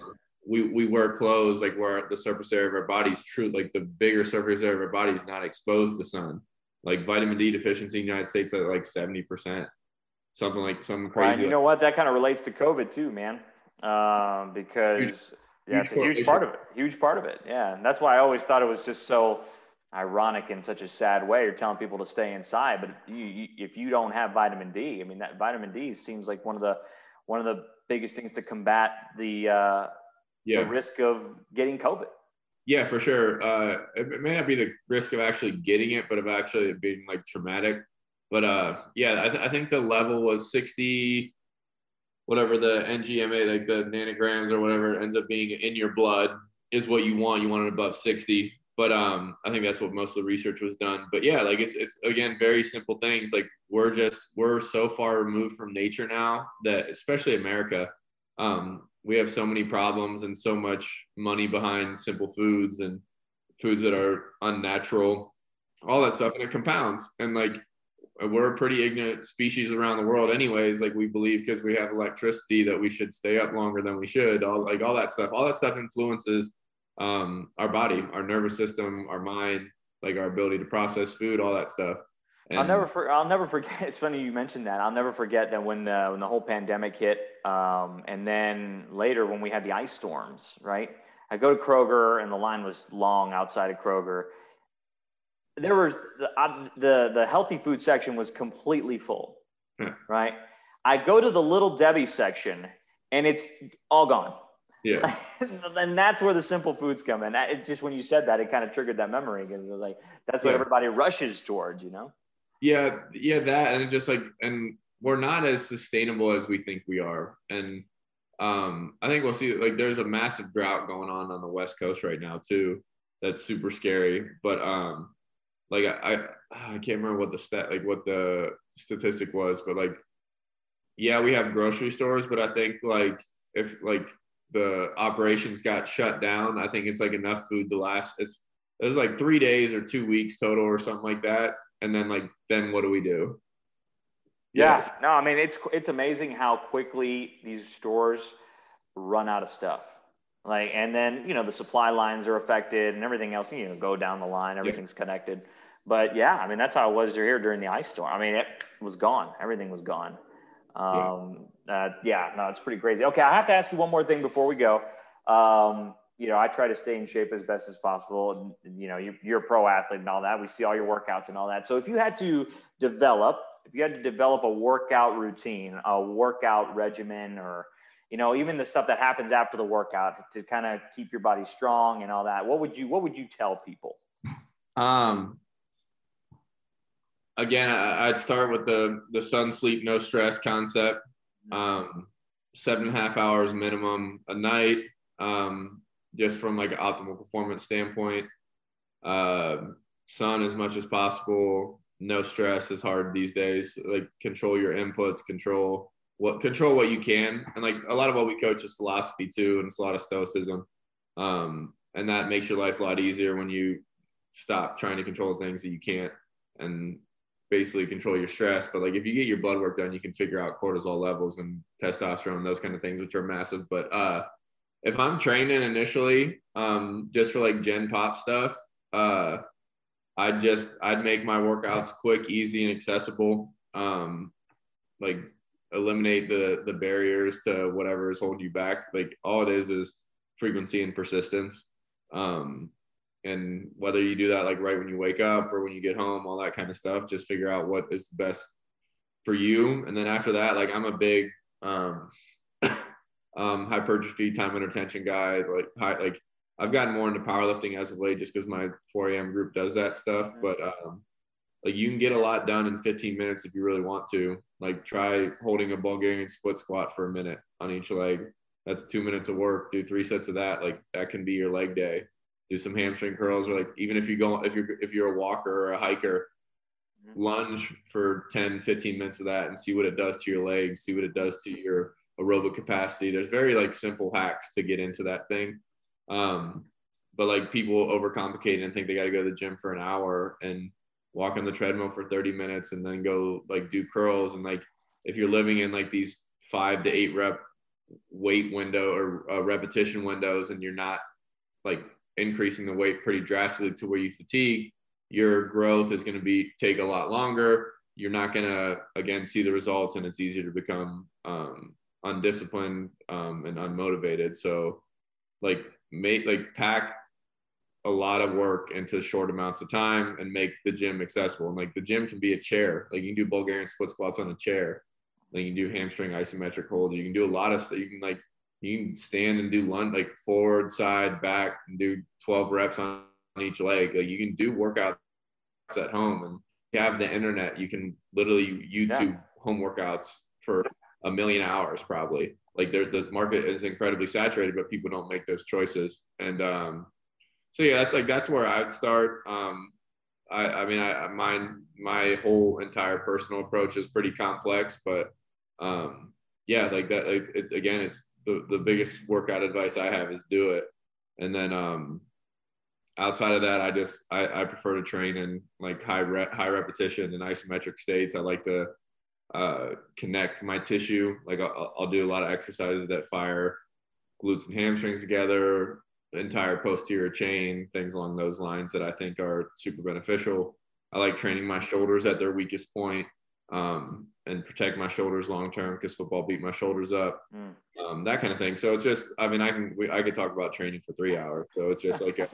we, we wear clothes like where the surface area of our body is true, like the bigger surface area of our body is not exposed to sun. Like vitamin D deficiency in the United States at like 70%, something like something crazy. Right. You know what? That kind of relates to COVID too, man. Um, because huge, yeah, it's a huge part of it. Huge part of it. Yeah. And that's why I always thought it was just so ironic in such a sad way. You're telling people to stay inside, but you, you, if you don't have vitamin D, I mean, that vitamin D seems like one of the, one of the biggest things to combat the, uh, yeah. the risk of getting COVID. Yeah, for sure. Uh, it may not be the risk of actually getting it, but of actually being like traumatic. But uh, yeah, I, th- I think the level was 60, whatever the NGMA, like the nanograms or whatever ends up being in your blood is what you want. You want it above 60. But um, I think that's what most of the research was done. But yeah, like it's it's again very simple things. Like we're just we're so far removed from nature now that especially America, um, we have so many problems and so much money behind simple foods and foods that are unnatural, all that stuff, and it compounds. And like we're a pretty ignorant species around the world, anyways. Like we believe because we have electricity that we should stay up longer than we should. All like all that stuff. All that stuff influences um, our body, our nervous system, our mind, like our ability to process food, all that stuff. And I'll never for, I'll never forget. It's funny you mentioned that. I'll never forget that when the, when the whole pandemic hit, um, and then later when we had the ice storms, right? I go to Kroger and the line was long outside of Kroger. There was the the, the healthy food section was completely full, yeah. right? I go to the little Debbie section and it's all gone. Yeah. and that's where the simple foods come in. It just when you said that, it kind of triggered that memory because it was like that's what yeah. everybody rushes towards, you know. Yeah, yeah, that and just like and we're not as sustainable as we think we are. And um, I think we'll see like there's a massive drought going on on the West Coast right now too. That's super scary. But um, like I, I, I can't remember what the stat like what the statistic was, but like yeah, we have grocery stores, but I think like if like the operations got shut down, I think it's like enough food to last. It's it's like three days or two weeks total or something like that and then like then what do we do? Yeah, no, I mean it's it's amazing how quickly these stores run out of stuff. Like, and then you know the supply lines are affected and everything else. You know, go down the line, everything's yeah. connected. But yeah, I mean that's how it was here during the ice storm. I mean it was gone. Everything was gone. Um, yeah. Uh, yeah, no, it's pretty crazy. Okay, I have to ask you one more thing before we go. Um, you know, I try to stay in shape as best as possible. And, you know, you, you're a pro athlete and all that. We see all your workouts and all that. So if you had to develop, if you had to develop a workout routine, a workout regimen, or you know, even the stuff that happens after the workout to kind of keep your body strong and all that, what would you what would you tell people? Um, again, I'd start with the the sun, sleep, no stress concept. Um, seven and a half hours minimum a night. Um, just from like an optimal performance standpoint. Uh, sun as much as possible. No stress is hard these days. Like control your inputs, control what control what you can, and like a lot of what we coach is philosophy too, and it's a lot of stoicism. Um, and that makes your life a lot easier when you stop trying to control things that you can't and basically control your stress. But like if you get your blood work done, you can figure out cortisol levels and testosterone, those kind of things, which are massive. But uh, if I'm training initially, um, just for like gen pop stuff, uh, I'd just I'd make my workouts quick, easy, and accessible. Um, like eliminate the the barriers to whatever is holding you back. Like all it is is frequency and persistence. Um, and whether you do that like right when you wake up or when you get home, all that kind of stuff, just figure out what is the best for you. And then after that, like I'm a big um, um, hypertrophy time under tension guy. Like high, like I've gotten more into powerlifting as of late just because my 4 a.m. group does that stuff. But um, like you can get a lot done in 15 minutes if you really want to. Like try holding a Bulgarian split squat for a minute on each leg. That's two minutes of work. Do three sets of that. Like that can be your leg day. Do some hamstring curls, or like even if you go if you're if you're a walker or a hiker, mm-hmm. lunge for 10, 15 minutes of that and see what it does to your legs, see what it does to your aerobic capacity. There's very like simple hacks to get into that thing. Um, but like people overcomplicate and think they got to go to the gym for an hour and walk on the treadmill for 30 minutes and then go like do curls. And like if you're living in like these five to eight rep weight window or uh, repetition windows and you're not like increasing the weight pretty drastically to where you fatigue your growth is going to be take a lot longer. You're not going to again see the results and it's easier to become um, undisciplined um, and unmotivated. So like make like pack a lot of work into short amounts of time and make the gym accessible. And like the gym can be a chair. Like you can do Bulgarian split squats on a chair. Like you can do hamstring isometric hold. You can do a lot of stuff. You can like you can stand and do lunge like forward, side, back, and do 12 reps on, each leg. Like you can do workouts at home and you have the internet. You can literally YouTube yeah. home workouts for a million hours probably. Like the market is incredibly saturated, but people don't make those choices. And um, so yeah, that's like that's where I'd start. Um, I, I mean, I my my whole entire personal approach is pretty complex, but um, yeah, like that. Like it's again, it's the the biggest workout advice I have is do it, and then um, outside of that, I just I, I prefer to train in like high re- high repetition and isometric states. I like to uh, connect my tissue. Like I'll, I'll do a lot of exercises that fire glutes and hamstrings together, entire posterior chain, things along those lines that I think are super beneficial. I like training my shoulders at their weakest point, um, and protect my shoulders long term because football beat my shoulders up, mm. um, that kind of thing. So it's just, I mean, I can we, I could talk about training for three hours. So it's just like a,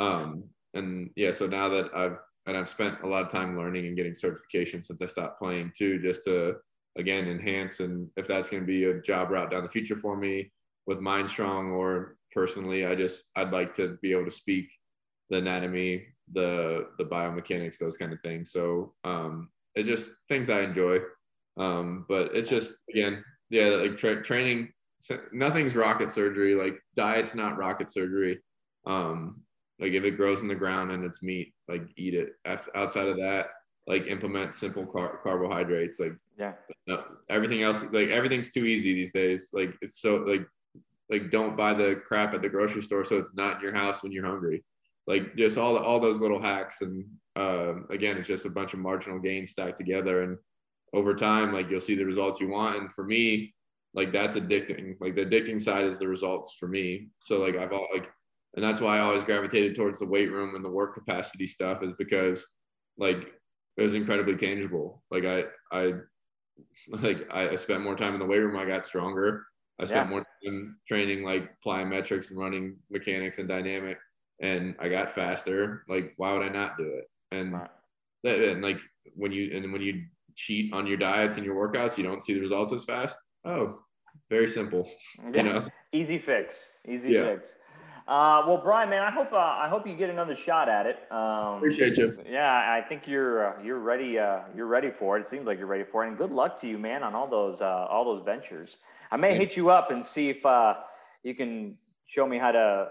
um, and yeah. So now that I've and I've spent a lot of time learning and getting certification since I stopped playing too, just to again enhance and if that's going to be a job route down the future for me with Mindstrong or personally. I just I'd like to be able to speak the anatomy, the the biomechanics, those kind of things. So um, it just things I enjoy. Um, but it's just again, yeah, like tra- training. Nothing's rocket surgery. Like diet's not rocket surgery. Um, like if it grows in the ground and it's meat, like eat it. Outside of that, like implement simple car- carbohydrates. Like yeah, everything else, like everything's too easy these days. Like it's so like like don't buy the crap at the grocery store so it's not in your house when you're hungry like just all all those little hacks and uh, again it's just a bunch of marginal gains stacked together and over time like you'll see the results you want and for me like that's addicting like the addicting side is the results for me so like i've all like and that's why i always gravitated towards the weight room and the work capacity stuff is because like it was incredibly tangible like i i like i spent more time in the weight room i got stronger I spent yeah. more time training like plyometrics and running mechanics and dynamic, and I got faster. Like, why would I not do it? And right. that, and like when you and when you cheat on your diets and your workouts, you don't see the results as fast. Oh, very simple. Yeah. You know, easy fix. Easy yeah. fix. Uh, well, Brian, man, I hope uh, I hope you get another shot at it. Um, Appreciate you. Yeah, I think you're uh, you're ready. Uh, you're ready for it. It seems like you're ready for it. And good luck to you, man, on all those uh, all those ventures. I may hit you up and see if uh, you can show me how to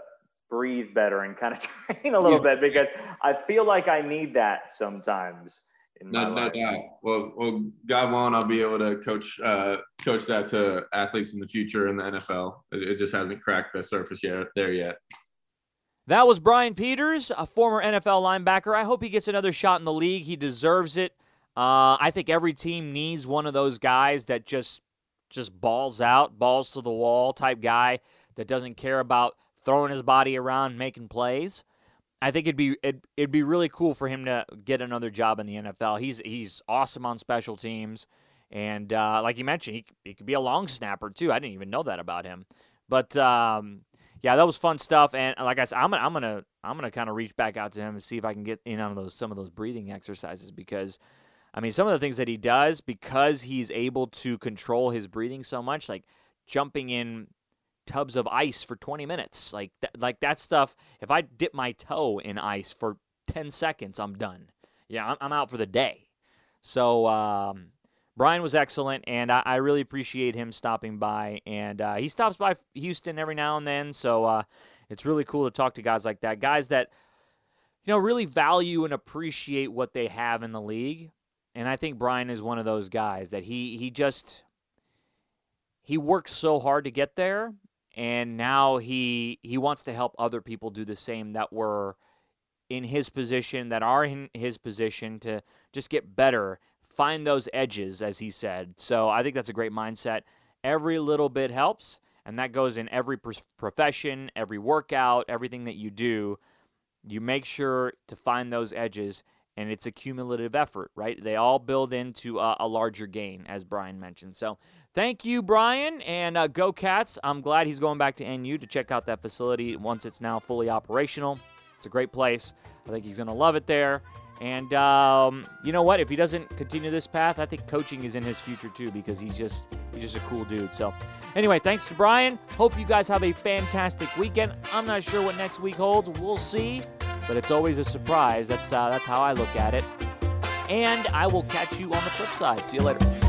breathe better and kind of train a little yeah. bit because I feel like I need that sometimes. No, no doubt. Well, well, God willing, I'll be able to coach uh, coach that to athletes in the future in the NFL. It, it just hasn't cracked the surface yet there yet. That was Brian Peters, a former NFL linebacker. I hope he gets another shot in the league. He deserves it. Uh, I think every team needs one of those guys that just just balls out, balls to the wall type guy that doesn't care about throwing his body around, making plays. I think it'd be it'd, it'd be really cool for him to get another job in the NFL. He's he's awesome on special teams, and uh, like you mentioned, he, he could be a long snapper too. I didn't even know that about him, but um, yeah, that was fun stuff. And like I said, I'm gonna I'm gonna I'm gonna kind of reach back out to him and see if I can get in on those some of those breathing exercises because. I mean, some of the things that he does because he's able to control his breathing so much, like jumping in tubs of ice for 20 minutes. Like th- like that stuff. If I dip my toe in ice for 10 seconds, I'm done. Yeah, I'm, I'm out for the day. So um, Brian was excellent, and I, I, really appreciate him stopping by. And uh, he stops by Houston every now and then, so uh, it's really cool to talk to guys like that, guys that you know really value and appreciate what they have in the league. And I think Brian is one of those guys that he he just he works so hard to get there and now he he wants to help other people do the same that were in his position that are in his position to just get better find those edges as he said. So i think that's a great mindset. Every little bit helps and that goes in every profession every workout everything that you do. You make sure to find those edges and it's a cumulative effort right? They all build into a, a larger gain as brian mentioned. So Thank you, Brian, and uh, go Cats. I'm glad he's going back to NU to check out that facility once it's now fully operational. It's a great place. I think he's going to love it there. And um, you know what? If he doesn't continue this path, I think coaching is in his future too because he's just he's just a cool dude. So, anyway, thanks to Brian. Hope you guys have a fantastic weekend. I'm not sure what next week holds. We'll see, but it's always a surprise. That's uh, that's how I look at it. And I will catch you on the flip side. See you later.